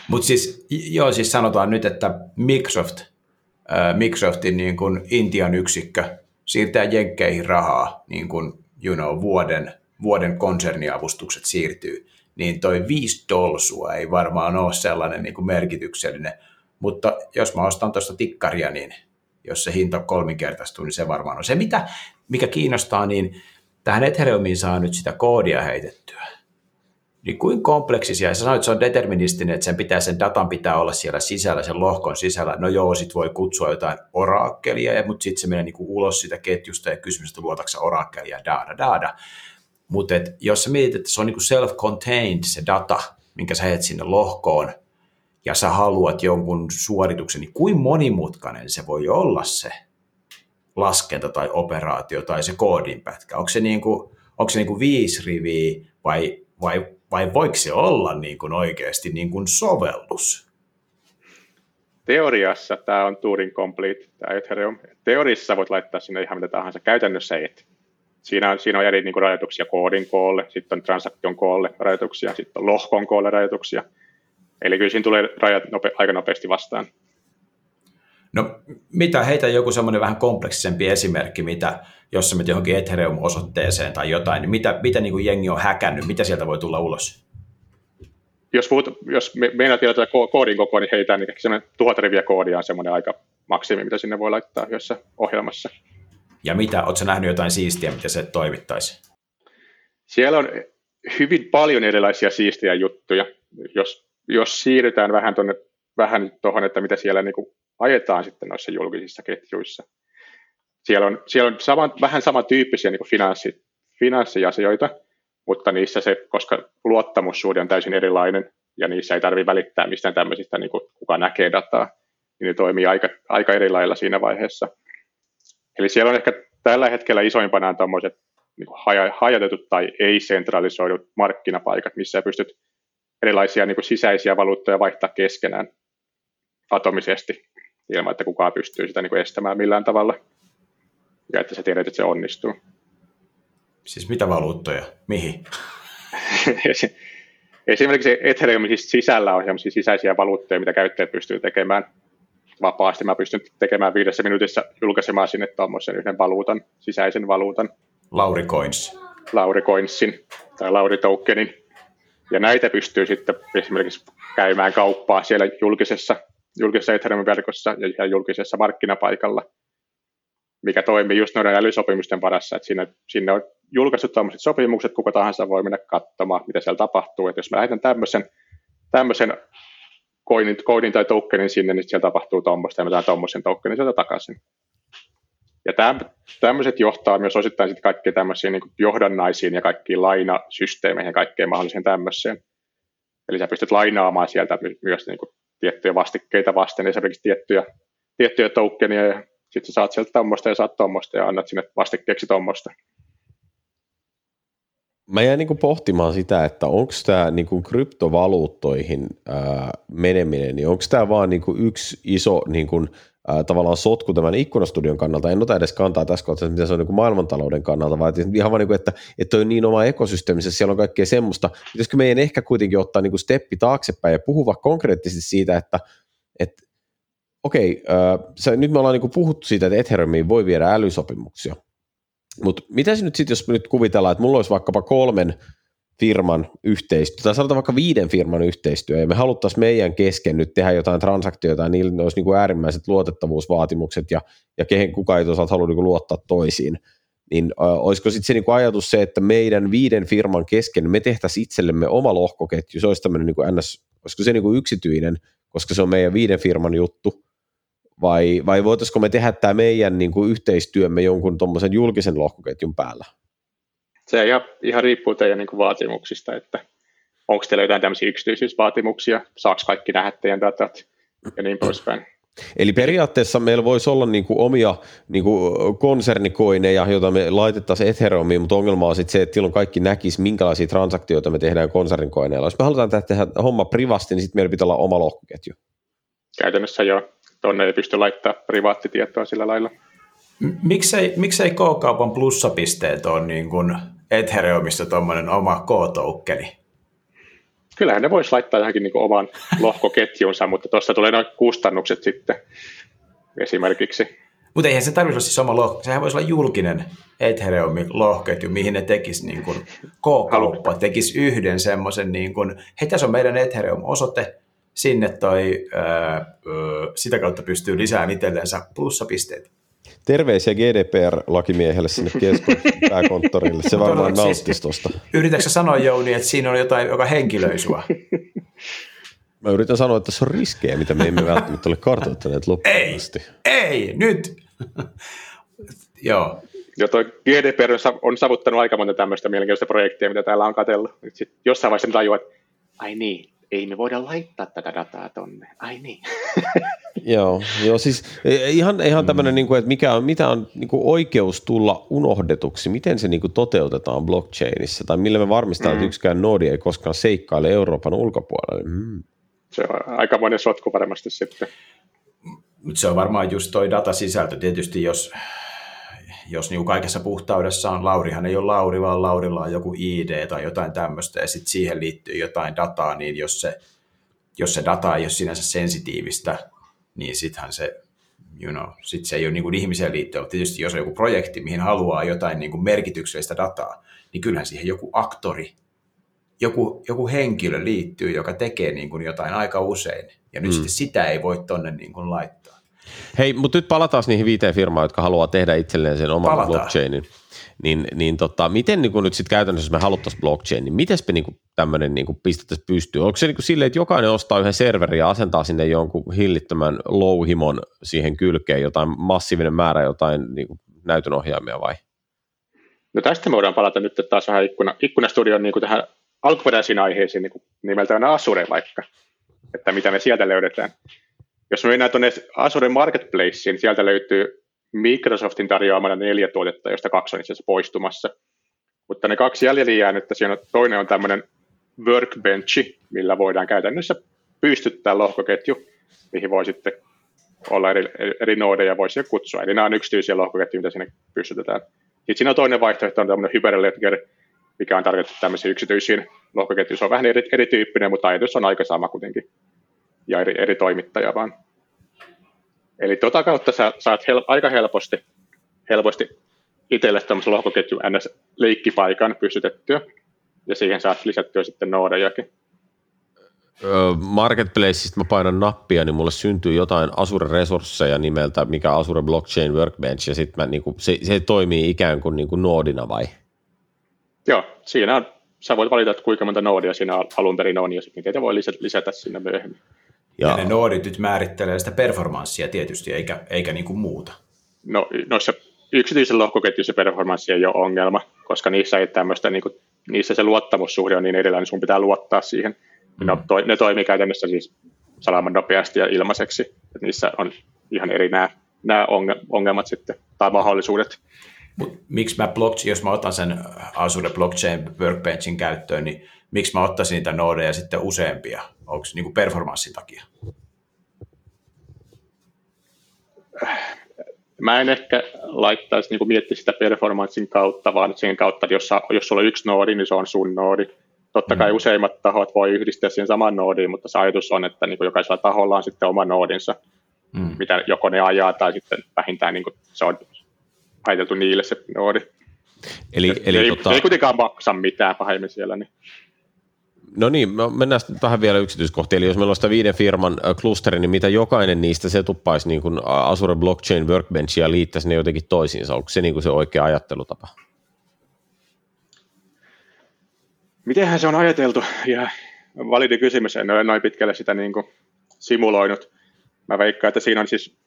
Mutta siis, joo, siis sanotaan nyt, että Microsoft, äh, Microsoftin niin kuin Intian yksikkö siirtää jenkkeihin rahaa, niin kuin you know, vuoden, vuoden konserniavustukset siirtyy, niin toi 5 dolsua ei varmaan ole sellainen niin kuin merkityksellinen, mutta jos mä ostan tuosta tikkaria, niin jos se hinta kolminkertaistuu, niin se varmaan on. Se, mitä, mikä kiinnostaa, niin tähän Ethereumiin saa nyt sitä koodia heitettyä. Niin kuin kompleksisia, sä sanoit, että se on deterministinen, että sen pitää, sen datan pitää olla siellä sisällä, sen lohkon sisällä. No joo, sit voi kutsua jotain oraakkelia, mutta sitten se menee niinku ulos sitä ketjusta ja kysymys, että luotaksa oraakkelia, daada, daada. Mutta jos sä mietit, että se on niinku self-contained se data, minkä sä heet sinne lohkoon, ja sä haluat jonkun suorituksen, niin kuin monimutkainen se voi olla se laskenta tai operaatio tai se koodinpätkä? Onko se, niin kuin, onko se niin kuin viisi riviä vai, vai, vai voiko se olla niin kuin oikeasti niin kuin sovellus? Teoriassa tämä on Turing Complete, tämä Ethereum. Teoriassa voit laittaa sinne ihan mitä tahansa, käytännössä et. Siinä on, siinä on eri niin kuin, rajoituksia koodin koolle, sitten on transaktion koolle rajoituksia, sitten on lohkon koolle rajoituksia – Eli kyllä siinä tulee rajat nope, aika nopeasti vastaan. No mitä, heitä joku semmoinen vähän kompleksisempi esimerkki, mitä, jos sä menet johonkin Ethereum-osoitteeseen tai jotain, niin mitä, mitä niin kuin jengi on häkännyt, mitä sieltä voi tulla ulos? Jos, puhut, jos me, meinaat vielä tätä koodin kokoa, niin heitä niin semmoinen tuhat riviä koodia on semmoinen aika maksimi, mitä sinne voi laittaa yhdessä ohjelmassa. Ja mitä, ootko nähnyt jotain siistiä, mitä se toimittaisi? Siellä on hyvin paljon erilaisia siistiä juttuja. Jos jos siirrytään vähän tuonne vähän tuohon, että mitä siellä niin kuin ajetaan sitten noissa julkisissa ketjuissa. Siellä on, siellä on sama, vähän samantyyppisiä niin kuin finanssi, finanssiasioita, mutta niissä se, koska luottamussuhde on täysin erilainen ja niissä ei tarvitse välittää mistään tämmöisistä, niin kuin kuka näkee dataa, niin ne toimii aika, aika eri lailla siinä vaiheessa. Eli siellä on ehkä tällä hetkellä isoimpana tuommoiset niin kuin hajatetut tai ei-sentralisoidut markkinapaikat, missä pystyt erilaisia niin kuin sisäisiä valuuttoja vaihtaa keskenään atomisesti ilman, että kukaan pystyy sitä niin kuin estämään millään tavalla ja että sä tiedät, että se onnistuu. Siis mitä valuuttoja? Mihin? Esimerkiksi Ethereumin sisällä on sellaisia sisäisiä valuuttoja, mitä käyttäjät pystyy tekemään vapaasti. Mä pystyn tekemään viidessä minuutissa julkaisemaan sinne tuommoisen yhden valuutan, sisäisen valuutan. Lauri Coins. Lauri Coinsin tai Lauri Tokenin. Ja näitä pystyy sitten esimerkiksi käymään kauppaa siellä julkisessa, julkisessa Ethereum-verkossa ja julkisessa markkinapaikalla, mikä toimii just noiden älysopimusten varassa, että siinä, sinne on julkaistu tämmöiset sopimukset, kuka tahansa voi mennä katsomaan, mitä siellä tapahtuu, että jos mä lähetän tämmöisen, tämmöisen koodin, koodin tai tokenin sinne, niin siellä tapahtuu tuommoista, ja mä tuommoisen tokenin sieltä takaisin. Ja tämmöiset johtaa myös osittain sitten kaikkea tämmöisiin niin johdannaisiin ja kaikkiin lainasysteemeihin ja kaikkeen mahdolliseen tämmöiseen. Eli sä pystyt lainaamaan sieltä myös niin kuin tiettyjä vastikkeita vasten, esimerkiksi tiettyjä, tiettyjä tokenia, ja sitten sä saat sieltä tuommoista ja saat tuommoista ja annat sinne vastikkeeksi tuommoista. Mä jäin niin pohtimaan sitä, että onko tämä niin kryptovaluuttoihin ää, meneminen, niin onko tämä vaan niin yksi iso niin tavallaan sotku tämän ikkunastudion kannalta. En ota edes kantaa tässä kohtaa, mitä se on niin maailmantalouden kannalta, vaan ihan vaan, niin kuin, että, että on niin oma ekosysteemissä, siellä on kaikkea semmoista. Pitäisikö meidän ehkä kuitenkin ottaa niin kuin steppi taaksepäin ja puhua konkreettisesti siitä, että, että okei, okay, nyt me ollaan niin kuin puhuttu siitä, että Ethereumiin voi viedä älysopimuksia, mutta mitä nyt sitten, jos nyt kuvitellaan, että mulla olisi vaikkapa kolmen firman yhteistyö, tai sanotaan vaikka viiden firman yhteistyö, ja me haluttaisiin meidän kesken nyt tehdä jotain transaktioita, ja niillä olisi niin kuin äärimmäiset luotettavuusvaatimukset, ja, ja kehen kukaan ei toisaalta halua niin kuin luottaa toisiin, niin äh, olisiko sitten se niin kuin ajatus se, että meidän viiden firman kesken me tehtäisiin itsellemme oma lohkoketju, se olisi tämmöinen niin kuin ns, olisiko se niin kuin yksityinen, koska se on meidän viiden firman juttu, vai, vai voitaisiko me tehdä tämä meidän niin kuin yhteistyömme jonkun tuommoisen julkisen lohkoketjun päällä? Se ihan, ihan riippuu teidän niin kuin vaatimuksista, että onko teillä jotain tämmöisiä yksityisyysvaatimuksia, saako kaikki nähdä teidän datat ja niin poispäin. Eli periaatteessa meillä voisi olla niin kuin omia niin kuin konsernikoineja, joita me laitettaisiin Ethereumiin, mutta ongelma on sitten se, että silloin kaikki näkisi, minkälaisia transaktioita me tehdään konsernikoineilla. Jos me halutaan tehdä homma privasti, niin sitten meillä pitää olla oma lohkoketju. Käytännössä joo tuonne ei pysty laittamaan privaattitietoa sillä lailla. Miksei, miksei K-kaupan plussapisteet ole niin kuin Ethereumissa tuommoinen oma K-tokeni? Kyllähän ne voisi laittaa johonkin niin oman lohkoketjunsa, mutta tuossa tulee noin kustannukset sitten esimerkiksi. Mutta eihän se tarvitsisi olla siis oma lohko, sehän voisi olla julkinen Ethereumin lohkoketju, mihin ne tekisi niin kuin K-kauppa, tekisi yhden semmoisen, niin kuin, hei tässä on meidän Ethereum-osoite, sinne toi ää, sitä kautta pystyy lisäämään itsellensä plussapisteitä. Terveisiä GDPR-lakimiehelle sinne pääkonttorille, se varmaan siis, nauttisi tuosta. Yritätkö sanoa Jouni, että siinä on jotain, joka henkilöi sua? Mä yritän sanoa, että tässä on riskejä, mitä me emme välttämättä ole kartoittaneet loppuun ei, Ei, nyt! Joo. Ja toi GDPR on savuttanut aika monta tämmöistä mielenkiintoista projektia, mitä täällä on katsellut. Sitten jossain vaiheessa tajuaa, että ai niin, ei me voida laittaa tätä dataa tonne. Ai niin. joo, joo, siis e, ihan, ihan tämmöinen, niin kuin, että mikä on, mitä on niin kuin oikeus tulla unohdetuksi, miten se niin kuin toteutetaan blockchainissa, tai millä me varmistetaan, mm. että yksikään noodi ei koskaan seikkaile Euroopan ulkopuolelle. Mm. Se on aika monen sotku varmasti sitten. Mutta se on varmaan just toi datasisältö. Tietysti jos jos niin kaikessa puhtaudessaan Laurihan ei ole Lauri, vaan Laurilla on joku ID tai jotain tämmöistä, ja sitten siihen liittyy jotain dataa, niin jos se, jos se data ei ole sinänsä sensitiivistä, niin sittenhän se, you know, sit se ei ole niin kuin ihmiseen liittyvä. Tietysti jos on joku projekti, mihin haluaa jotain niin kuin merkityksellistä dataa, niin kyllähän siihen joku aktori, joku, joku henkilö liittyy, joka tekee niin kuin jotain aika usein. Ja nyt mm. sitten sitä ei voi tonne niin kuin laittaa. Hei, mutta nyt palataan niihin viiteen firmaan, jotka haluaa tehdä itselleen sen oman palataan. blockchainin. Niin, niin tota, miten niin nyt sitten käytännössä, jos me haluttaisiin blockchain, niin miten me niin tämmöinen niin pistettäisiin pystyyn? Onko se niin silleen, että jokainen ostaa yhden serverin ja asentaa sinne jonkun hillittömän louhimon siihen kylkeen, jotain massiivinen määrä jotain niin näytönohjaimia vai? No tästä me voidaan palata nyt taas vähän ikkuna, ikkunastudion niin tähän alkuperäisiin aiheisiin, niin nimeltään Azure vaikka, että mitä me sieltä löydetään. Jos mennään tuonne Azure Marketplaceen, niin sieltä löytyy Microsoftin tarjoamana neljä tuotetta, joista kaksi on itse asiassa poistumassa. Mutta ne kaksi jäljellä jäänyttä, siinä toinen on tämmöinen workbenchi, millä voidaan käytännössä pystyttää lohkoketju, mihin voi sitten olla eri, eri noodeja, voisi kutsua. Eli nämä on yksityisiä lohkoketjuja, mitä sinne pystytetään. Sitten siinä on toinen vaihtoehto, on tämmöinen Hyperledger, mikä on tarkoitettu tämmöisiin yksityisiin lohkoketjuihin. Se on vähän eri, erityyppinen, mutta ajatus on aika sama kuitenkin. Ja eri, eri toimittaja vaan. Eli tota kautta sä saat hel- aika helposti, helposti itselle tämmöisen lohkoketju NS-leikkipaikan pystytettyä, ja siihen saat lisättyä sitten noodejakin. Marketplaceista mä painan nappia, niin mulle syntyy jotain Azure-resursseja nimeltä, mikä Azure Blockchain Workbench, ja sitten niinku, se, se, toimii ikään kuin niinku noodina vai? Joo, siinä on, sä voit valita, että kuinka monta noodia siinä alun perin on, ja sitten niitä voi lisätä, lisätä sinne myöhemmin. Ja, ja ne noodit nyt määrittelee sitä performanssia tietysti, eikä, eikä niin kuin muuta. No, noissa yksityisen lohkoketjussa performanssi ei ole ongelma, koska niissä ei tämmöistä, niin kuin, niissä se luottamussuhde on niin erilainen, sun pitää luottaa siihen. Mm. No, to, ne toimii käytännössä siis salaman nopeasti ja ilmaiseksi, että niissä on ihan eri nämä, nämä ongelmat sitten, tai mahdollisuudet. Mut miksi mä blockchain, jos mä otan sen Azure Blockchain Workbenchin käyttöön, niin miksi mä ottaisin niitä noodeja sitten useampia? Onko se niin performanssin takia? Mä en ehkä laittaisi niin miettiä sitä performanssin kautta, vaan sen kautta, että jos, jos sulla on yksi noodi, niin se on sun noodi. Totta kai mm. useimmat tahot voi yhdistää siihen saman noodiin, mutta se ajatus on, että niin jokaisella taholla on sitten oma noodinsa, mm. mitä joko ne ajaa tai sitten vähintään niin se on ajateltu niille se noodi. Eli, eli ei, tota... ei kuitenkaan maksa mitään pahemmin siellä. Niin. No niin, mennään vähän vielä yksityiskohtiin. Eli jos meillä on sitä viiden firman klusteri, niin mitä jokainen niistä se tuppaisi niin kuin Azure Blockchain Workbenchia ja liittäisi ne jotenkin toisiinsa? Onko se niin kuin se oikea ajattelutapa? Mitenhän se on ajateltu? Ja validi kysymys, en ole noin pitkälle sitä niin kuin simuloinut. Mä veikkaan, että siinä on siis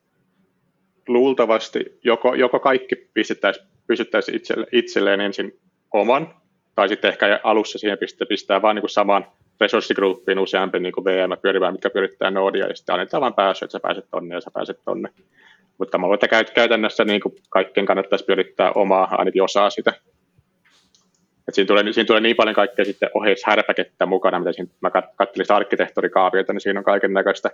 luultavasti joko, joko kaikki pistettäisiin itselle, itselleen ensin oman, tai sitten ehkä alussa siihen pistää, pistää vain niin samaan resurssigruppiin useampi niin kuin VM pyörivää, mitkä pyörittää noodia, ja sitten annetaan vain pääsy, että sä pääset tonne ja sä pääset tonne. Mutta mä luulen, että käytännössä niin kuin kaikkien kannattaisi pyörittää omaa, ainakin osaa sitä. Et siinä, tulee, siinä tulee niin paljon kaikkea sitten oheishärpäkettä mukana, mitä siinä, mä katselin sitä arkkitehtorikaaviota, niin siinä on kaiken näköistä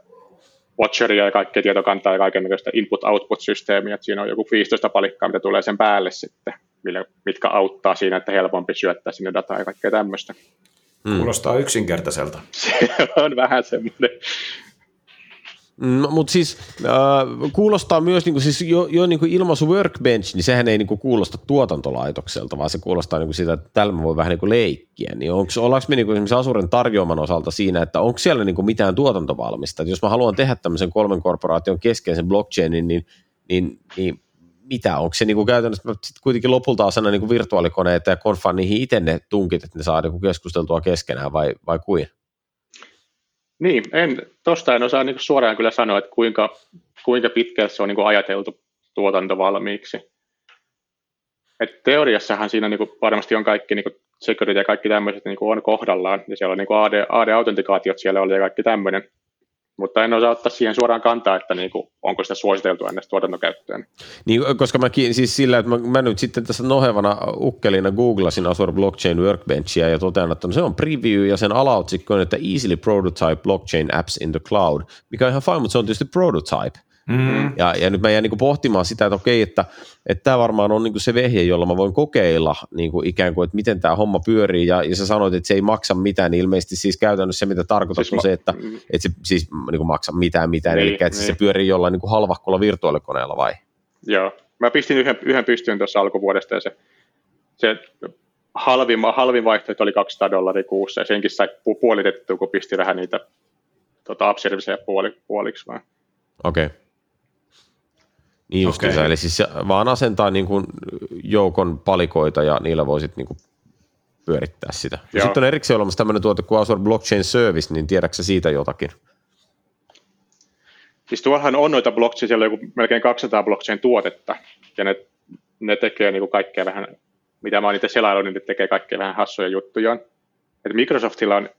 Watcheria ja kaikkea tietokantaa ja kaiken näköistä input-output-systeemiä, että siinä on joku 15 palikkaa, mitä tulee sen päälle sitten, millä, mitkä auttaa siinä, että helpompi syöttää sinne dataa ja kaikkea tämmöistä. Hmm. Kuulostaa yksinkertaiselta. Se on vähän semmoinen No, mutta siis äh, kuulostaa myös, niin kuin, siis jo, jo niin kuin ilmaisu workbench, niin sehän ei niin kuin, kuulosta tuotantolaitokselta, vaan se kuulostaa niin kuin sitä, että tällä voi vähän niin kuin leikkiä. Niin onko, ollaanko me niin kuin esimerkiksi Asuren tarjoaman osalta siinä, että onko siellä niin kuin mitään tuotantovalmista? Että jos mä haluan tehdä tämmöisen kolmen korporaation keskeisen blockchainin, niin, niin, niin mitä, onko se niin kuin käytännössä sit kuitenkin lopulta asena niin kuin virtuaalikoneita ja konfaan niihin itse ne tunkit, että ne saa niin kuin keskusteltua keskenään vai, vai kuin? Niin, en, tosta en osaa niin suoraan kyllä sanoa, että kuinka, kuinka pitkälle se on niin ajateltu tuotanto valmiiksi. Et teoriassahan siinä niin varmasti on kaikki niin security ja kaikki tämmöiset niin on kohdallaan, ja siellä on niin AD, AD-autentikaatiot siellä oli ja kaikki tämmöinen, mutta en osaa ottaa siihen suoraan kantaa, että niin kuin, onko sitä suositeltu ennen tuotantokäyttöön. Niin, koska mäkin siis sillä, että mä, mä nyt sitten tässä nohevana ukkelina googlasin Azure Blockchain Workbenchia ja totean, että no se on preview ja sen alaotsikko on, että easily prototype blockchain apps in the cloud, mikä on ihan fine, mutta se on tietysti prototype. Mm. Ja, ja nyt mä jään niin pohtimaan sitä, että okei, että, että tämä varmaan on niin se vehje, jolla mä voin kokeilla niin kuin ikään kuin, että miten tämä homma pyörii, ja, ja sä sanoit, että se ei maksa mitään, niin ilmeisesti siis käytännössä se, mitä tarkoitat, siis on ma- se, että, että se siis niin kuin maksa mitään mitään, niin, eli että niin. se pyörii jollain niin kuin halvahkolla virtuaalikoneella vai? Joo, mä pistin yhden, yhden pystyyn tuossa alkuvuodesta, ja se, se halvin, halvin vaihtoehto oli 200 dollaria kuussa, ja senkin sai puolitettua, kun pisti vähän niitä tota, puoli, puoliksi vaan. Okei. Okay. Niin justiinsa, okay. eli siis vaan asentaa niin kuin joukon palikoita ja niillä voisit niin kuin pyörittää sitä. Ja sitten on erikseen olemassa tämmöinen tuote kuin Azure Blockchain Service, niin tiedätkö siitä jotakin? Siis tuollahan on noita blockchain, siellä on joku melkein 200 blockchain-tuotetta, ja ne, ne tekee niin kuin kaikkea vähän, mitä mä oon itse selailu, niin ne tekee kaikkea vähän hassuja juttuja. Et Microsoftilla on,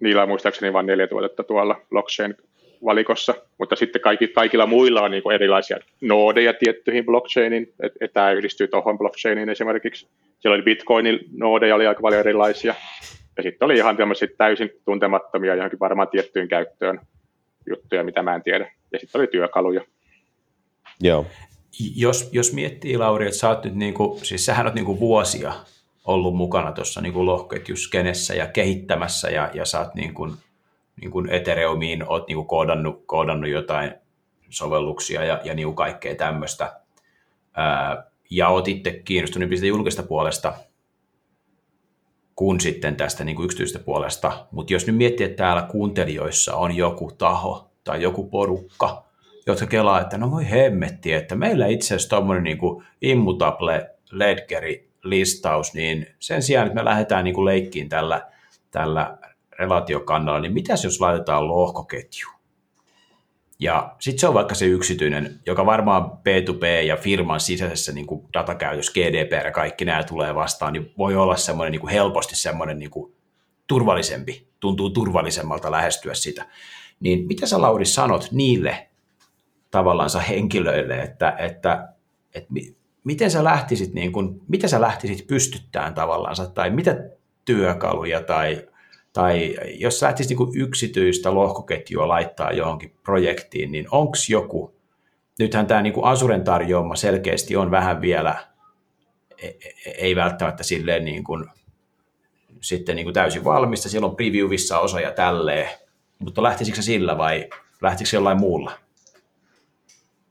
niillä on muistaakseni vain neljä tuotetta tuolla blockchain valikossa, mutta sitten kaikki, kaikilla muilla on niin kuin erilaisia noodeja tiettyihin blockchainiin, että et tämä yhdistyy tuohon blockchainiin esimerkiksi. Siellä oli Bitcoinin noodeja, oli aika paljon erilaisia, ja sitten oli ihan tämmöisiä täysin tuntemattomia johonkin varmaan tiettyyn käyttöön juttuja, mitä mä en tiedä. Ja sitten oli työkaluja. Joo. Jos, jos miettii, Lauri, että sä oot nyt niin kuin, siis sähän oot niin kuin vuosia ollut mukana tuossa niin lohketjuskenessä ja kehittämässä ja, ja sä oot niin kuin, niin kuin Ethereumiin oot niin kuin koodannut, koodannut jotain sovelluksia ja, ja niin kuin kaikkea tämmöistä. Ää, ja oot itse kiinnostunut niin julkista puolesta kuin sitten tästä niin kuin yksityisestä puolesta. Mutta jos nyt miettii, että täällä kuuntelijoissa on joku taho tai joku porukka, jotka kelaa, että no voi hemmetti, että meillä itse asiassa tuommoinen niin immutable ledgeri listaus, niin sen sijaan, että me lähdetään niin kuin leikkiin tällä, tällä relaatiokannalla, niin mitäs jos laitetaan lohkoketju? Ja sitten se on vaikka se yksityinen, joka varmaan B2B ja firman sisäisessä niin kuin datakäytös, GDPR ja kaikki nämä tulee vastaan, niin voi olla semmoinen niin kuin helposti semmoinen niin kuin turvallisempi, tuntuu turvallisemmalta lähestyä sitä. Niin mitä sä Lauri sanot niille tavallaan henkilöille, että, että, että miten sä lähtisit, niin kuin, mitä sä lähtisit pystyttään tavallaan, tai mitä työkaluja tai, tai jos sä lähtisit niin yksityistä lohkoketjua laittaa johonkin projektiin, niin onko joku, nythän tämä niin Asuren tarjoama selkeästi on vähän vielä, e, e, ei välttämättä silleen niin kuin, sitten niin kuin täysin valmista, siellä on previewissa osa ja tälleen, mutta lähtisikö se sillä vai lähtisikö jollain muulla?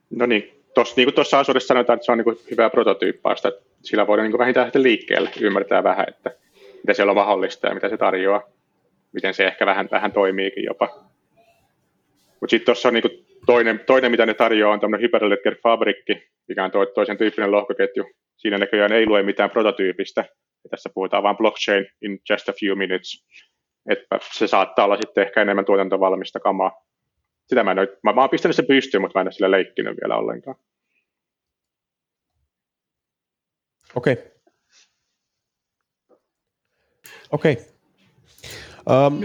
No niin, tuossa, niin kuin tuossa Asurissa sanotaan, että se on niin kuin hyvää prototyyppausta, sillä voidaan niin kuin vähintään liikkeelle, ymmärtää vähän, että mitä siellä on mahdollista ja mitä se tarjoaa, miten se ehkä vähän, vähän toimiikin jopa. Mutta sitten tuossa on niin kuin toinen, toinen, mitä ne tarjoaa, on tämmöinen Hyperledger Fabrikki, mikä on toisen tyyppinen lohkoketju. Siinä näköjään ei lue mitään prototyypistä. Ja tässä puhutaan vain blockchain in just a few minutes. Että se saattaa olla sitten ehkä enemmän tuotantovalmista kamaa sitä mä en ole, mä, mä oon pistänyt sen pystyyn, mutta mä en ole sillä leikkinyt vielä ollenkaan. Okei. Okay. Okei. Okay. Um,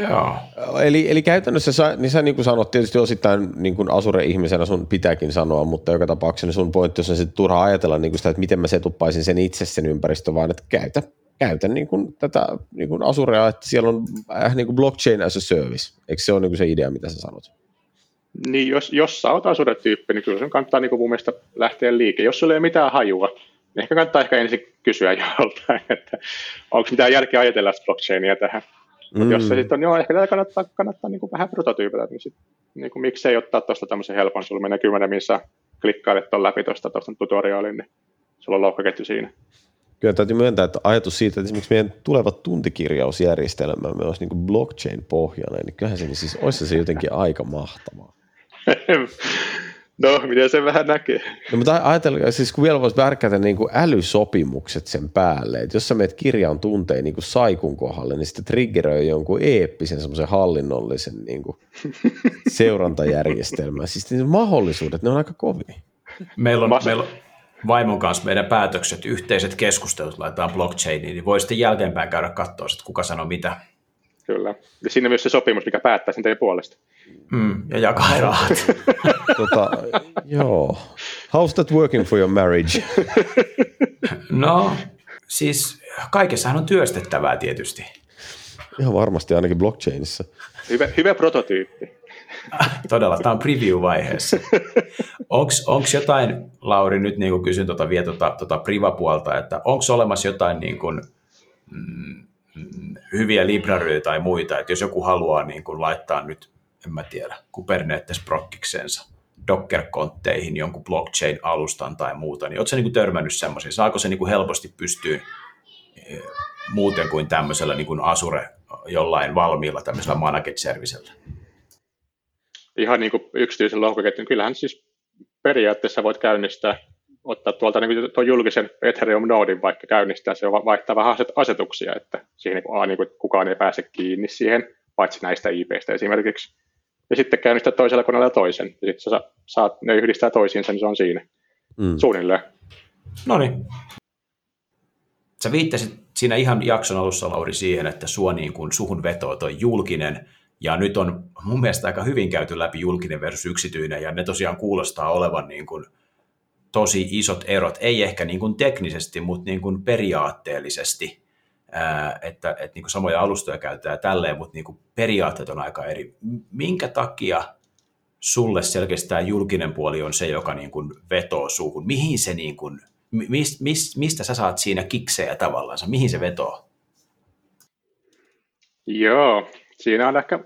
eli, eli käytännössä sä, niin sä niin kuin sanot tietysti osittain niin kuin Asure-ihmisenä sun pitääkin sanoa, mutta joka tapauksessa sun pointti on sitten turha ajatella niin kuin sitä, että miten mä setuppaisin sen itse sen ympäristön, vaan että käytä, käytä niin kuin tätä niin kuin Asurea, että siellä on äh, niin kuin blockchain as a service. Eikö se ole niin kuin se idea, mitä sä sanot? Niin jos, jos sä oot asuretyyppi, niin kyllä sen kannattaa niin kuin mun mielestä lähteä liike. Jos sulla ei ole mitään hajua, niin ehkä kannattaa ehkä ensin kysyä joltain, että onko mitään järkeä ajatella blockchainia tähän. Mm. Mutta jos se sitten on, joo, ehkä tätä kannattaa, kannattaa niin kuin vähän prototyypillä, niin, sit, niin kuin, miksei ottaa tuosta tämmöisen helpon, sulla menee kymmenen missä klikkailet tuon läpi tuosta tutoriaalin, niin sulla on lohkoketju siinä. Kyllä täytyy myöntää, että ajatus siitä, että esimerkiksi meidän tuleva tuntikirjausjärjestelmä olisi niin blockchain-pohjainen, niin kyllähän se, niin siis olisi se jotenkin aika mahtavaa. No, miten se vähän näkee? No, mutta ajatellaan, siis kun vielä voisi värkätä niin kuin älysopimukset sen päälle, että jos sä meet kirjan tunteen niin kuin saikun kohdalle, niin sitten triggeröi jonkun eeppisen semmoisen hallinnollisen niin kuin seurantajärjestelmän. Siis niin mahdollisuudet, ne on aika kovia. Meillä on, meillä on vaimon kanssa meidän päätökset, yhteiset keskustelut laitetaan blockchainiin, niin voi sitten jälkeenpäin käydä katsoa, että kuka sanoo mitä. Kyllä. Ja siinä myös se sopimus, mikä päättää sen teidän puolesta. Mm, ja jakaa rahat. tota, joo. How's that working for your marriage? no, siis kaikessahan on työstettävää tietysti. Ihan varmasti ainakin blockchainissa. Hyvä, hyvä prototyyppi. Todella, tämä on preview-vaiheessa. Onko jotain, Lauri, nyt niin kysyn tuota, vielä tuota, tuota privapuolta, että onko olemassa jotain niin kuin, mm, hyviä libraryjä tai muita, että jos joku haluaa niin kuin laittaa nyt, en mä tiedä, Kubernetes-prokkiksensa Docker-kontteihin jonkun blockchain-alustan tai muuta, niin oletko niin kuin törmännyt semmoisiin? Saako se niin kuin helposti pystyä eh, muuten kuin tämmöisellä niin kuin Azure jollain valmiilla tämmöisellä managed servicellä? Ihan niin kuin yksityisen lohkoketjun, kyllähän siis periaatteessa voit käynnistää ottaa tuolta niin tuon julkisen Ethereum-noodin vaikka käynnistää, se vaihtaa vähän asetuksia, että siihen niin, niin kuin, kukaan ei pääse kiinni siihen, paitsi näistä IPistä esimerkiksi. Ja sitten käynnistää toisella koneella toisen, ja sitten sä saat ne yhdistää toisiinsa, niin se on siinä mm. suunnilleen. No niin. Sä viittasit siinä ihan jakson alussa, Lauri, siihen, että sua niin kuin suhun vetoo toi julkinen Ja nyt on mun mielestä aika hyvin käyty läpi julkinen versus yksityinen, ja ne tosiaan kuulostaa olevan niin kuin tosi isot erot, ei ehkä niin kuin teknisesti, mutta niin kuin periaatteellisesti, että, että niin kuin samoja alustoja käytetään tälleen, mutta niin kuin periaatteet on aika eri. Minkä takia sulle selkeästi tämä julkinen puoli on se, joka niin kuin vetoo suuhun? Mihin se niin kuin, mist, mist, mistä sä saat siinä kiksejä tavallaan? Mihin se vetoo? Joo, siinä on ehkä,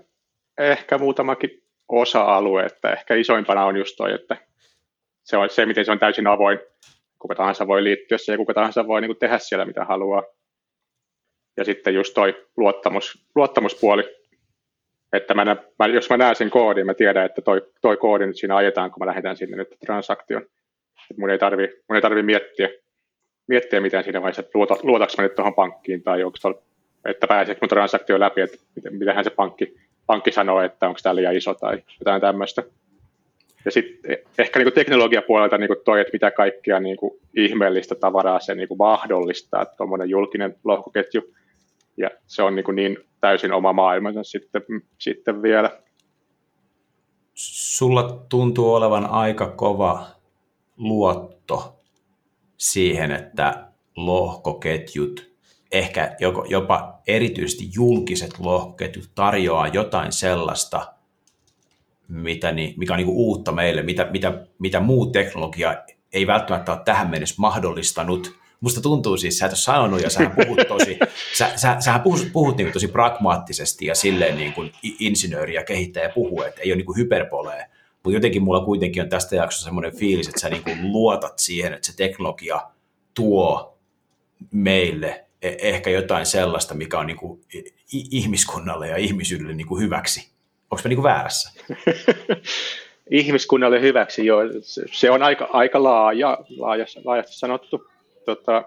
ehkä muutamakin osa-alue, että ehkä isoimpana on just toi, että se on se, miten se on täysin avoin. Kuka tahansa voi liittyä siihen kuka tahansa voi niin kuin tehdä siellä mitä haluaa. Ja sitten just toi luottamus, luottamuspuoli, että mä, mä, jos mä näen sen koodin, mä tiedän, että toi, toi koodi nyt siinä ajetaan, kun mä lähetän sinne nyt transaktion. Et mun ei tarvi, mun ei tarvi miettiä, miettiä mitään siinä vaiheessa, että luota, luotaks mä nyt tuohon pankkiin tai onko tol, että pääseekö mun transaktio läpi, että mitähän se pankki, pankki sanoo, että onko tämä liian iso tai jotain tämmöistä. Ja sitten ehkä niin teknologiapuolelta niin toi, että mitä kaikkia niin kuin ihmeellistä tavaraa se niin kuin mahdollistaa, tuommoinen julkinen lohkoketju. Ja se on niin, kuin niin täysin oma maailmansa sitten, sitten vielä. Sulla tuntuu olevan aika kova luotto siihen, että lohkoketjut, ehkä jopa erityisesti julkiset lohkoketjut tarjoaa jotain sellaista – mitä, niin, mikä on niin uutta meille, mitä, mitä, mitä muu teknologia ei välttämättä ole tähän mennessä mahdollistanut. Musta tuntuu siis, sä et ole sanonut ja sä puhut tosi, sä, sä, sähän puhut, puhut niin tosi pragmaattisesti ja silleen niin kuin insinööri ja kehittäjä puhuu, että ei ole niin kuin hyperboleja. Mutta jotenkin mulla kuitenkin on tästä jaksossa semmoinen fiilis, että sä niin kuin luotat siihen, että se teknologia tuo meille e-, ehkä jotain sellaista, mikä on niin kuin ihmiskunnalle ja ihmisyydelle niin kuin hyväksi. Onko mä niin väärässä? Ihmiskunnalle hyväksi, joo. Se on aika, aika laaja, laajasti, laajasti sanottu. Tota,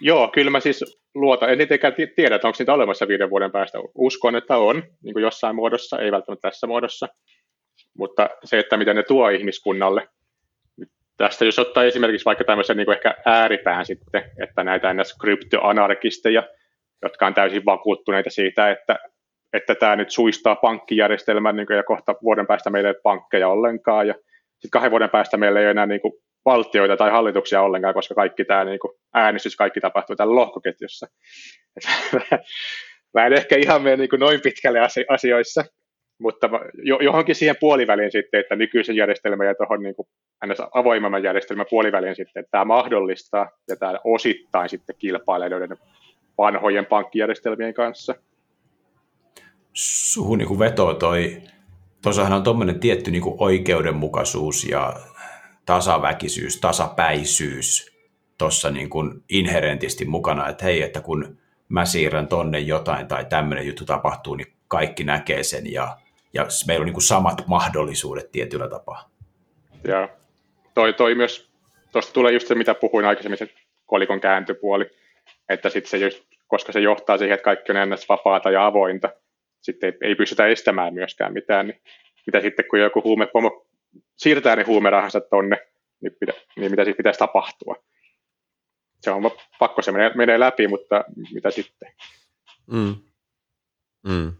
joo, kyllä mä siis luotan. En tietenkään tiedä, että onko niitä olemassa viiden vuoden päästä. Uskon, että on, niin kuin jossain muodossa, ei välttämättä tässä muodossa. Mutta se, että mitä ne tuo ihmiskunnalle. Tästä jos ottaa esimerkiksi vaikka tämmöisen niin kuin ehkä ääripään sitten, että näitä ns. kryptoanarkisteja, jotka on täysin vakuuttuneita siitä, että että tämä nyt suistaa pankkijärjestelmän niin kuin, ja kohta vuoden päästä meillä ei ole pankkeja ollenkaan ja sitten kahden vuoden päästä meillä ei ole enää niin kuin, valtioita tai hallituksia ollenkaan, koska kaikki tämä niin kuin, äänestys kaikki tapahtuu tällä lohkoketjussa. mä en ehkä ihan mene niin kuin, noin pitkälle asioissa, mutta johonkin siihen puoliväliin sitten, että nykyisen järjestelmän ja tuohon niin avoimemman järjestelmän puoliväliin sitten, että tämä mahdollistaa ja tämä osittain sitten kilpailee vanhojen pankkijärjestelmien kanssa suhun niin vetoo toi, tuossahan on tuommoinen tietty niin oikeudenmukaisuus ja tasaväkisyys, tasapäisyys tuossa niin inherentisti mukana, että hei, että kun mä siirrän tonne jotain tai tämmöinen juttu tapahtuu, niin kaikki näkee sen ja, ja meillä on niin samat mahdollisuudet tietyllä tapaa. Ja toi, toi myös, tuosta tulee just se, mitä puhuin aikaisemmin, se kolikon kääntöpuoli, että sitten se just, koska se johtaa siihen, että kaikki on ennäs vapaata ja avointa, sitten ei, ei pystytä estämään myöskään mitään, niin mitä sitten kun joku huumepomo siirtää ne huumerahansa tonne, niin, pitä, niin mitä sitten pitäisi tapahtua. Se on pakko, se menee, menee läpi, mutta mitä sitten? Mm. Mm.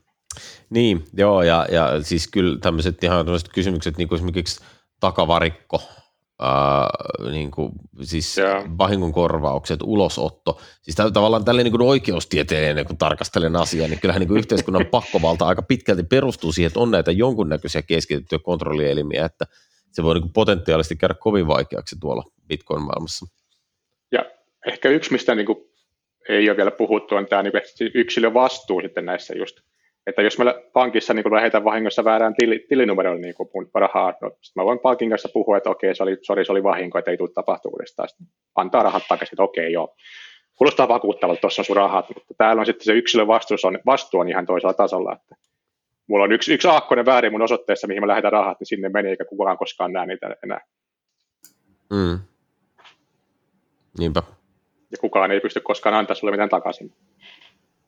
Niin, joo, ja, ja siis kyllä tämmöiset ihan kysymykset, niin kuin esimerkiksi takavarikko, äh, niin kuin, siis yeah. vahingon korvaukset, ulosotto. Siis tavallaan tällainen niin oikeustieteellinen, kun tarkastelen asiaa, niin kyllähän niin kuin yhteiskunnan pakkovalta aika pitkälti perustuu siihen, että on näitä jonkunnäköisiä keskitettyjä kontrollielimiä, että se voi niin kuin potentiaalisesti käydä kovin vaikeaksi tuolla Bitcoin-maailmassa. Ja ehkä yksi, mistä niin kuin ei ole vielä puhuttu, on tämä niin yksilön vastuu sitten näissä just – että jos meillä pankissa niin lähetään vahingossa väärään tili, tilinumeroon niin mun rahaa, no, mä voin pankin kanssa puhua, että okei, se oli, sorry, se oli vahinko, että ei tule tapahtuudesta. Sitten antaa rahat takaisin, että okei, joo. Kuulostaa vakuuttavalta, tuossa on sun rahat, mutta täällä on sitten se yksilön vastuu on, vastuu on ihan toisella tasolla. Että mulla on yksi, yksi aakkonen väärin mun osoitteessa, mihin mä lähetän rahat, niin sinne meni, eikä kukaan koskaan näe niitä enää. Mm. Niinpä. Ja kukaan ei pysty koskaan antaa sulle mitään takaisin.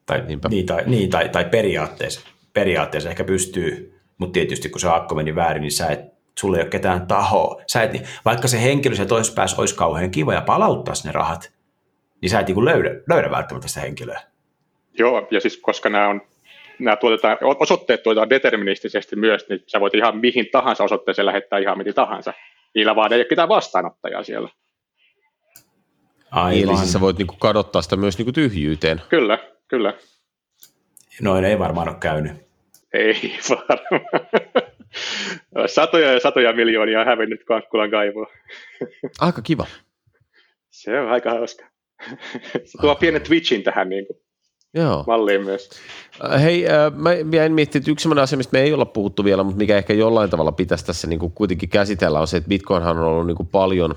Tai, niin, tai, niin, tai, tai periaatteessa, periaatteessa ehkä pystyy, mutta tietysti kun se akko meni väärin, niin sä et, sulla ei ole ketään tahoa. Sä et, vaikka se henkilö se toisessa päässä olisi kauhean kiva ja palauttaisi ne rahat, niin sä et niin löydä, löydä välttämättä sitä henkilöä. Joo, ja siis koska nämä on nämä tuotetaan, osoitteet tuotetaan deterministisesti myös, niin sä voit ihan mihin tahansa osoitteeseen lähettää ihan mihin tahansa. Niillä vaan ei ole ketään vastaanottajaa siellä. Aivan. Eli siis sä voit niinku kadottaa sitä myös niinku tyhjyyteen. Kyllä, kyllä. Noin ei varmaan ole käynyt. Ei varmaan. Satoja ja satoja miljoonia on hävinnyt Kankkulan kaivoa. Aika kiva. Se on aika hauska. Se tuo pienen Twitchin tähän niin kuin Joo. malliin myös. Hei, äh, mä jäin miettimään, että yksi sellainen asia, mistä me ei olla puhuttu vielä, mutta mikä ehkä jollain tavalla pitäisi tässä niin kuin kuitenkin käsitellä, on se, että Bitcoinhan on ollut niin kuin paljon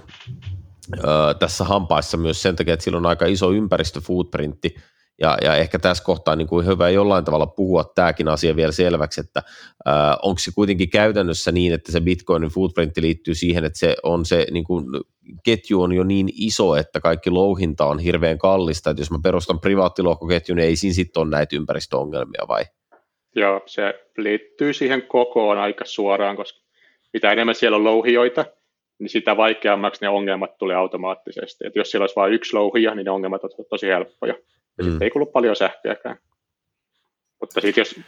äh, tässä hampaissa myös sen takia, että sillä on aika iso ympäristöfootprintti, ja, ja ehkä tässä kohtaa niin kuin hyvä jollain tavalla puhua tämäkin asia vielä selväksi, että äh, onko se kuitenkin käytännössä niin, että se Bitcoinin footprintti liittyy siihen, että se on se niin kuin, ketju on jo niin iso, että kaikki louhinta on hirveän kallista, että jos mä perustan privaattilohkoketjun, niin ei siinä sitten ole näitä ympäristöongelmia vai? Joo, se liittyy siihen kokoon aika suoraan, koska mitä enemmän siellä on louhijoita, niin sitä vaikeammaksi ne ongelmat tulee automaattisesti. Et jos siellä olisi vain yksi louhija, niin ne ongelmat ovat tosi helppoja. Ja mm. sitten ei kulu paljon sähköäkään. Mutta sitten jos,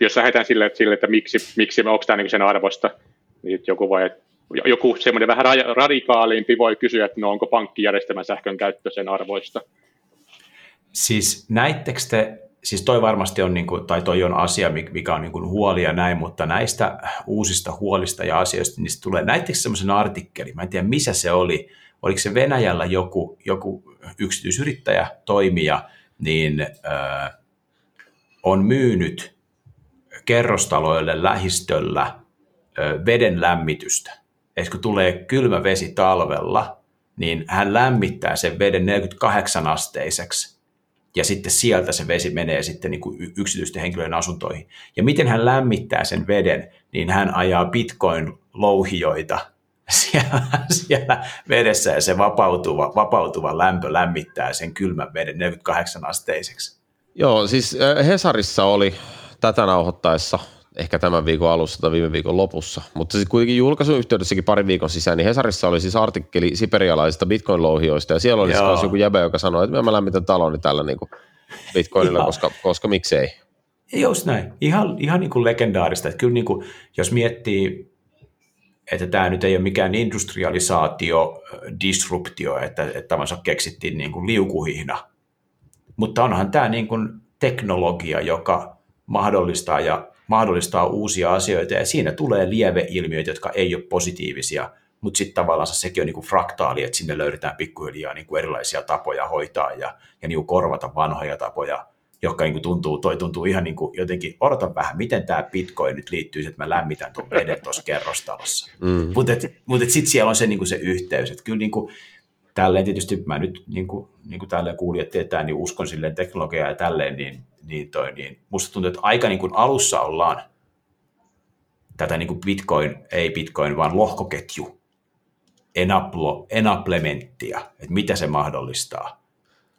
jos lähdetään sille, että, sille, että miksi, miksi onko tämä niin sen arvosta, niin joku voi, joku semmoinen vähän radikaalimpi voi kysyä, että no onko pankkijärjestelmän sähkön käyttö sen arvoista. Siis näittekö te, siis toi varmasti on, niin kuin, tai toi on asia, mikä on niin kuin huoli ja näin, mutta näistä uusista huolista ja asioista, niin tulee, näittekö semmoisen artikkeli, mä en tiedä missä se oli, oliko se Venäjällä joku, joku yksityisyrittäjä, toimija, niin on myynyt kerrostaloille lähistöllä äh, veden lämmitystä. Eli kun tulee kylmä vesi talvella, niin hän lämmittää sen veden 48 asteiseksi ja sitten sieltä se vesi menee sitten niin kuin yksityisten henkilöiden asuntoihin. Ja miten hän lämmittää sen veden, niin hän ajaa bitcoin-louhijoita siellä, siellä vedessä ja se vapautuva, vapautuva lämpö lämmittää sen kylmän veden 48 asteiseksi. Joo, siis Hesarissa oli tätä nauhoittaessa ehkä tämän viikon alussa tai viime viikon lopussa, mutta siis kuitenkin julkaisun yhteydessäkin parin viikon sisään, niin Hesarissa oli siis artikkeli siperialaisista bitcoin-louhioista ja siellä oli siis joku jäbä, joka sanoi, että mä lämmitän taloni tällä niin kuin bitcoinilla, koska, koska miksei. Just näin. Ihan, ihan niin kuin legendaarista. Että kyllä niin kuin, jos miettii että tämä nyt ei ole mikään industrialisaatio, disruptio, että, että tavallaan keksittiin niin kuin liukuhihna. Mutta onhan tämä niin kuin teknologia, joka mahdollistaa ja mahdollistaa uusia asioita, ja siinä tulee lieveilmiöitä, jotka ei ole positiivisia, mutta sitten tavallaan sekin on niin kuin fraktaali, että sinne löydetään pikkuhiljaa niin kuin erilaisia tapoja hoitaa ja, ja niin kuin korvata vanhoja tapoja joka niin tuntuu, toi tuntuu ihan niin kuin jotenkin, odotan vähän, miten tämä Bitcoin nyt liittyy, että mä lämmitän tuon veden tuossa kerrostalossa. Mm. Mutta mut sitten siellä on se, niin kuin se yhteys, että kyllä niin kuin, tälleen tietysti mä nyt, niin kuin, niin kuin tälleen kuulijat tietää, niin uskon silleen teknologiaa ja tälleen, niin, niin, toi, niin musta tuntuu, että aika niin kuin alussa ollaan tätä niin kuin Bitcoin, ei Bitcoin, vaan lohkoketju, enaplo, enaplementtia, että mitä se mahdollistaa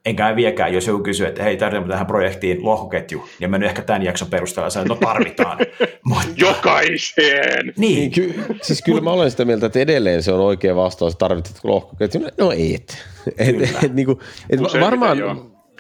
enkä viekään, jos joku kysyy, että hei, tarvitaanko tähän projektiin lohkoketju, ja mä nyt ehkä tämän jakson perusteella sanon, että no tarvitaan. Mutta... Jokaiseen! Niin. niin ky- siis kyllä mä olen sitä mieltä, että edelleen se on oikea vastaus, että tarvitsetko lohkoketju. No ei, et, et, et, niin kuin, et varmaan,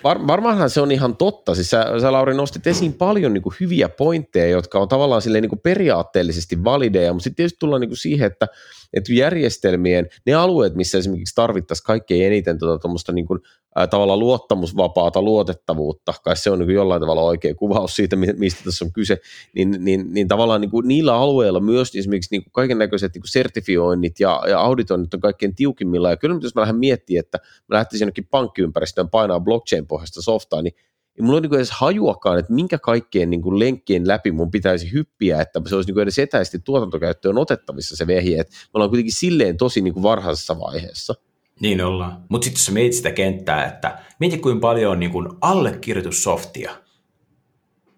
var, varmaanhan se on ihan totta. Siis sä, sä Lauri nostit esiin paljon niin kuin hyviä pointteja, jotka on tavallaan silleen, niin kuin periaatteellisesti valideja, mutta sitten tietysti tullaan niin kuin siihen, että että järjestelmien, ne alueet, missä esimerkiksi tarvittaisiin kaikkein eniten tuota, niin kuin, ää, tavallaan luottamusvapaata luotettavuutta, kai se on niin kuin jollain tavalla oikea kuvaus siitä, mistä tässä on kyse, niin, niin, niin tavallaan niin kuin niillä alueilla myös esimerkiksi niin kaiken näköiset niin sertifioinnit ja, ja auditoinnit on kaikkein tiukimmilla, ja kyllä jos mä lähden miettimään, että mä lähtisin jonnekin pankkiympäristöön painaa blockchain-pohjaista softaa, niin mulla ole niin edes hajuakaan, että minkä kaikkien niin kuin lenkkien läpi mun pitäisi hyppiä, että se olisi niin kuin edes etäisesti tuotantokäyttöön otettavissa se vehje, että me ollaan kuitenkin silleen tosi niin kuin varhaisessa vaiheessa. Niin ollaan. Mutta sitten jos mietit sitä kenttää, että mieti kuinka paljon on niin kuin allekirjoitussoftia,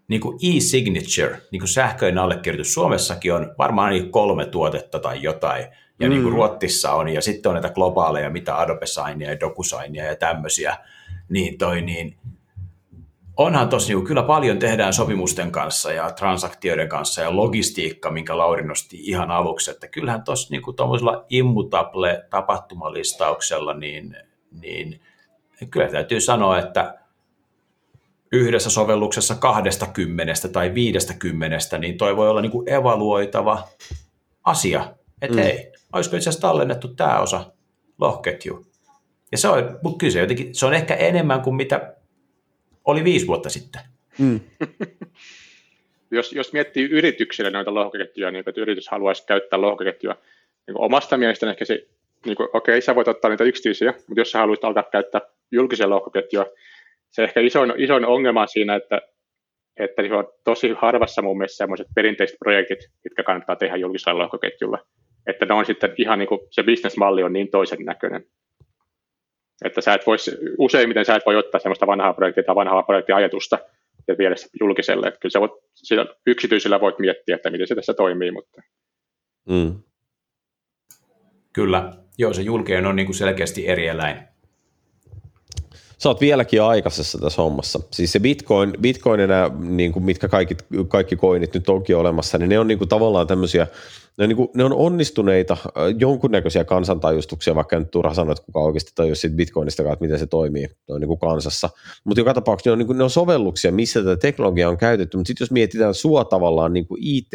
niin kuin e-signature, niin kuin sähköinen allekirjoitus. Suomessakin on varmaan niin kolme tuotetta tai jotain, ja mm. niin kuin Ruottissa on, ja sitten on näitä globaaleja, mitä Adobe Signia ja DocuSignia ja tämmöisiä, niin toi niin, onhan tosi niin kyllä paljon tehdään sopimusten kanssa ja transaktioiden kanssa ja logistiikka, minkä Lauri nosti ihan aluksi, että kyllähän tuossa niin tuommoisella immutable tapahtumalistauksella, niin, niin kyllä täytyy sanoa, että yhdessä sovelluksessa 20 tai 50, niin toi voi olla niin kuin evaluoitava asia, että mm. hei, olisiko itse asiassa tallennettu tämä osa lohketju. Ja se on, mutta kyllä se, jotenkin, se on ehkä enemmän kuin mitä oli viisi vuotta sitten. Mm. jos, jos miettii yrityksille noita lohkoketjuja, niin että yritys haluaisi käyttää lohkoketjua, niin omasta mielestäni ehkä se, niin okei, sä voit ottaa niitä yksityisiä, mutta jos sä haluaisit alkaa käyttää julkisia lohkoketjua, se ehkä isoin, isoin ongelma siinä, että, että se on tosi harvassa mun mielestä sellaiset perinteiset projektit, mitkä kannattaa tehdä julkisella lohkoketjulla. Että ne on sitten ihan niin kuin, se bisnesmalli on niin toisen näköinen. Että sä et vois, useimmiten sä et voi ottaa sellaista vanhaa projektia tai vanhaa projektiajatusta ja viedä se julkiselle. Että kyllä sä voit, sitä yksityisellä voit miettiä, että miten se tässä toimii, mutta... Mm. Kyllä. Joo, se julkinen on niin kuin selkeästi eri eläin sä oot vieläkin aikaisessa tässä hommassa. Siis se Bitcoin, Bitcoin enää, niin kuin mitkä kaikki, kaikki koinit nyt onkin olemassa, niin ne on niin kuin tavallaan tämmöisiä, ne on, niin kuin, ne on onnistuneita jonkunnäköisiä kansantajustuksia, vaikka en turha sanoa, että kuka oikeasti tajus siitä Bitcoinista, että miten se toimii noin niin kuin kansassa. Mutta joka tapauksessa ne on, niin kuin, ne on sovelluksia, missä tätä teknologiaa on käytetty, mutta sitten jos mietitään sua tavallaan niin kuin IT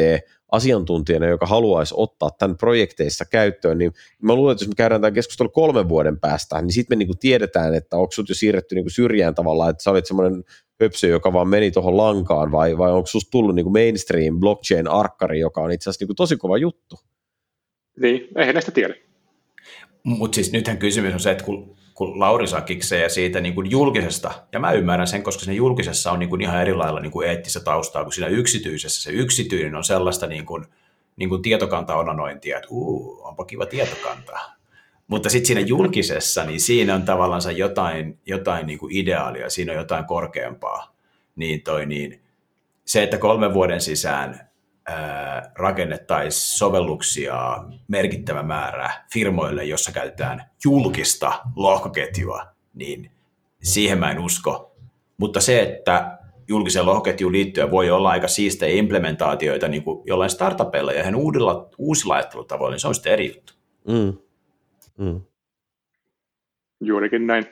asiantuntijana, joka haluaisi ottaa tämän projekteissa käyttöön, niin mä luulen, että jos me käydään tämän keskustelun kolmen vuoden päästä, niin sitten me niinku tiedetään, että onko sut jo siirretty niinku syrjään tavallaan, että sä olit semmoinen höpsö, joka vaan meni tuohon lankaan, vai, vai onko susta tullut niinku mainstream blockchain-arkkari, joka on itse asiassa niinku tosi kova juttu? Niin, eihän näistä tiedä. Mutta siis nythän kysymys on se, että kun kun Lauri saa kiksejä siitä niin kuin julkisesta, ja mä ymmärrän sen, koska siinä julkisessa on niin kuin ihan eri lailla niin kuin eettistä taustaa kuin siinä yksityisessä. Se yksityinen on sellaista niin kuin, niin kuin tietokanta-onanointia, että uu, onpa kiva tietokanta. Mutta sitten siinä julkisessa, niin siinä on tavallaan jotain, jotain niin kuin ideaalia, siinä on jotain korkeampaa. Niin toi, niin se, että kolmen vuoden sisään rakennettaisiin sovelluksia merkittävä määrä firmoille, jossa käytetään julkista lohkoketjua, niin siihen mä en usko. Mutta se, että julkiseen lohkoketjuun liittyen voi olla aika siistejä implementaatioita niin kuin jollain startupeilla ja hän uudella, uusilla ajattelutavoilla, niin se on sitten eri juttu. Mm. Mm. Juurikin näin.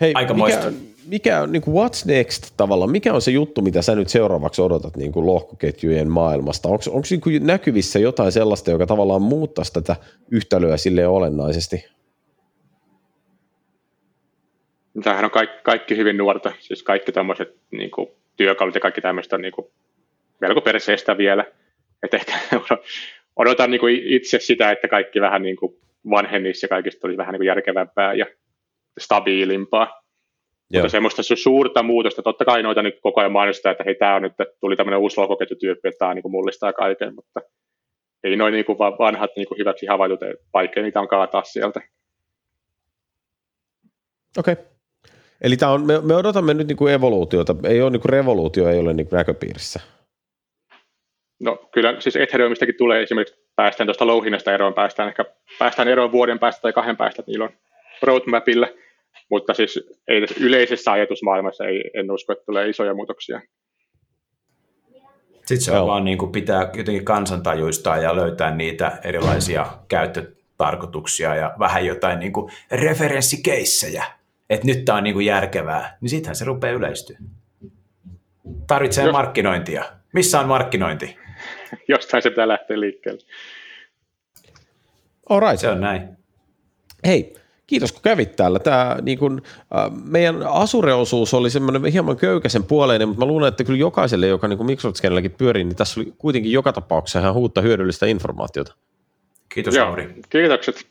Hei, Aika mikä, mikä on, niin kuin what's next tavallaan, mikä on se juttu, mitä sä nyt seuraavaksi odotat niin kuin lohkoketjujen maailmasta? Onko, onko niin kuin näkyvissä jotain sellaista, joka tavallaan muuttaisi tätä yhtälöä sille olennaisesti? Tämähän on kaikki, kaikki hyvin nuorta, siis kaikki tämmöiset niin kuin, työkalut ja kaikki tämmöistä on niin kuin, melko perseestä vielä. Et ehkä odotan niin kuin itse sitä, että kaikki vähän niin kuin vanhennisi ja kaikista olisi vähän niin kuin järkevämpää ja stabiilimpaa. Joo. Mutta semmoista suurta muutosta, totta kai noita nyt koko ajan mainostaa, että hei, tämä on nyt, tuli tämmöinen uusi logoketjutyyppi, että tämä niin kuin mullistaa kaiken, mutta ei noin niin kuin vanhat niin kuin hyväksi havaitut, vaikea niitä on kaataa sieltä. Okei. Okay. Eli tämä on, me, me odotamme nyt niin kuin evoluutiota, ei ole niin kuin revoluutio, ei ole niin kuin näköpiirissä. No kyllä, siis Ethereumistakin tulee esimerkiksi, päästään tuosta louhinnasta eroon, päästään ehkä päästään eroon vuoden päästä tai kahden päästä, että niillä on roadmapilla – mutta siis ei tässä yleisessä ajatusmaailmassa ei, en usko, että tulee isoja muutoksia. Sitten se on Joo. vaan niin kuin pitää jotenkin kansantajuistaa ja löytää niitä erilaisia käyttötarkoituksia ja vähän jotain niin kuin referenssikeissejä, että nyt tämä on niin kuin järkevää, niin sittenhän se rupeaa yleistyä. Tarvitsee Jos... markkinointia. Missä on markkinointi? Jostain se pitää lähteä liikkeelle. All right. Se on näin. Hei, kiitos kun kävit täällä. Tämä, niin kun, äh, meidän Asure-osuus oli semmoinen hieman köykäisen puoleinen, mutta mä luulen, että kyllä jokaiselle, joka niin Microsoft-skenelläkin pyörii, niin tässä oli kuitenkin joka tapauksessa ihan uutta hyödyllistä informaatiota. Kiitos, Joo. Kiitokset.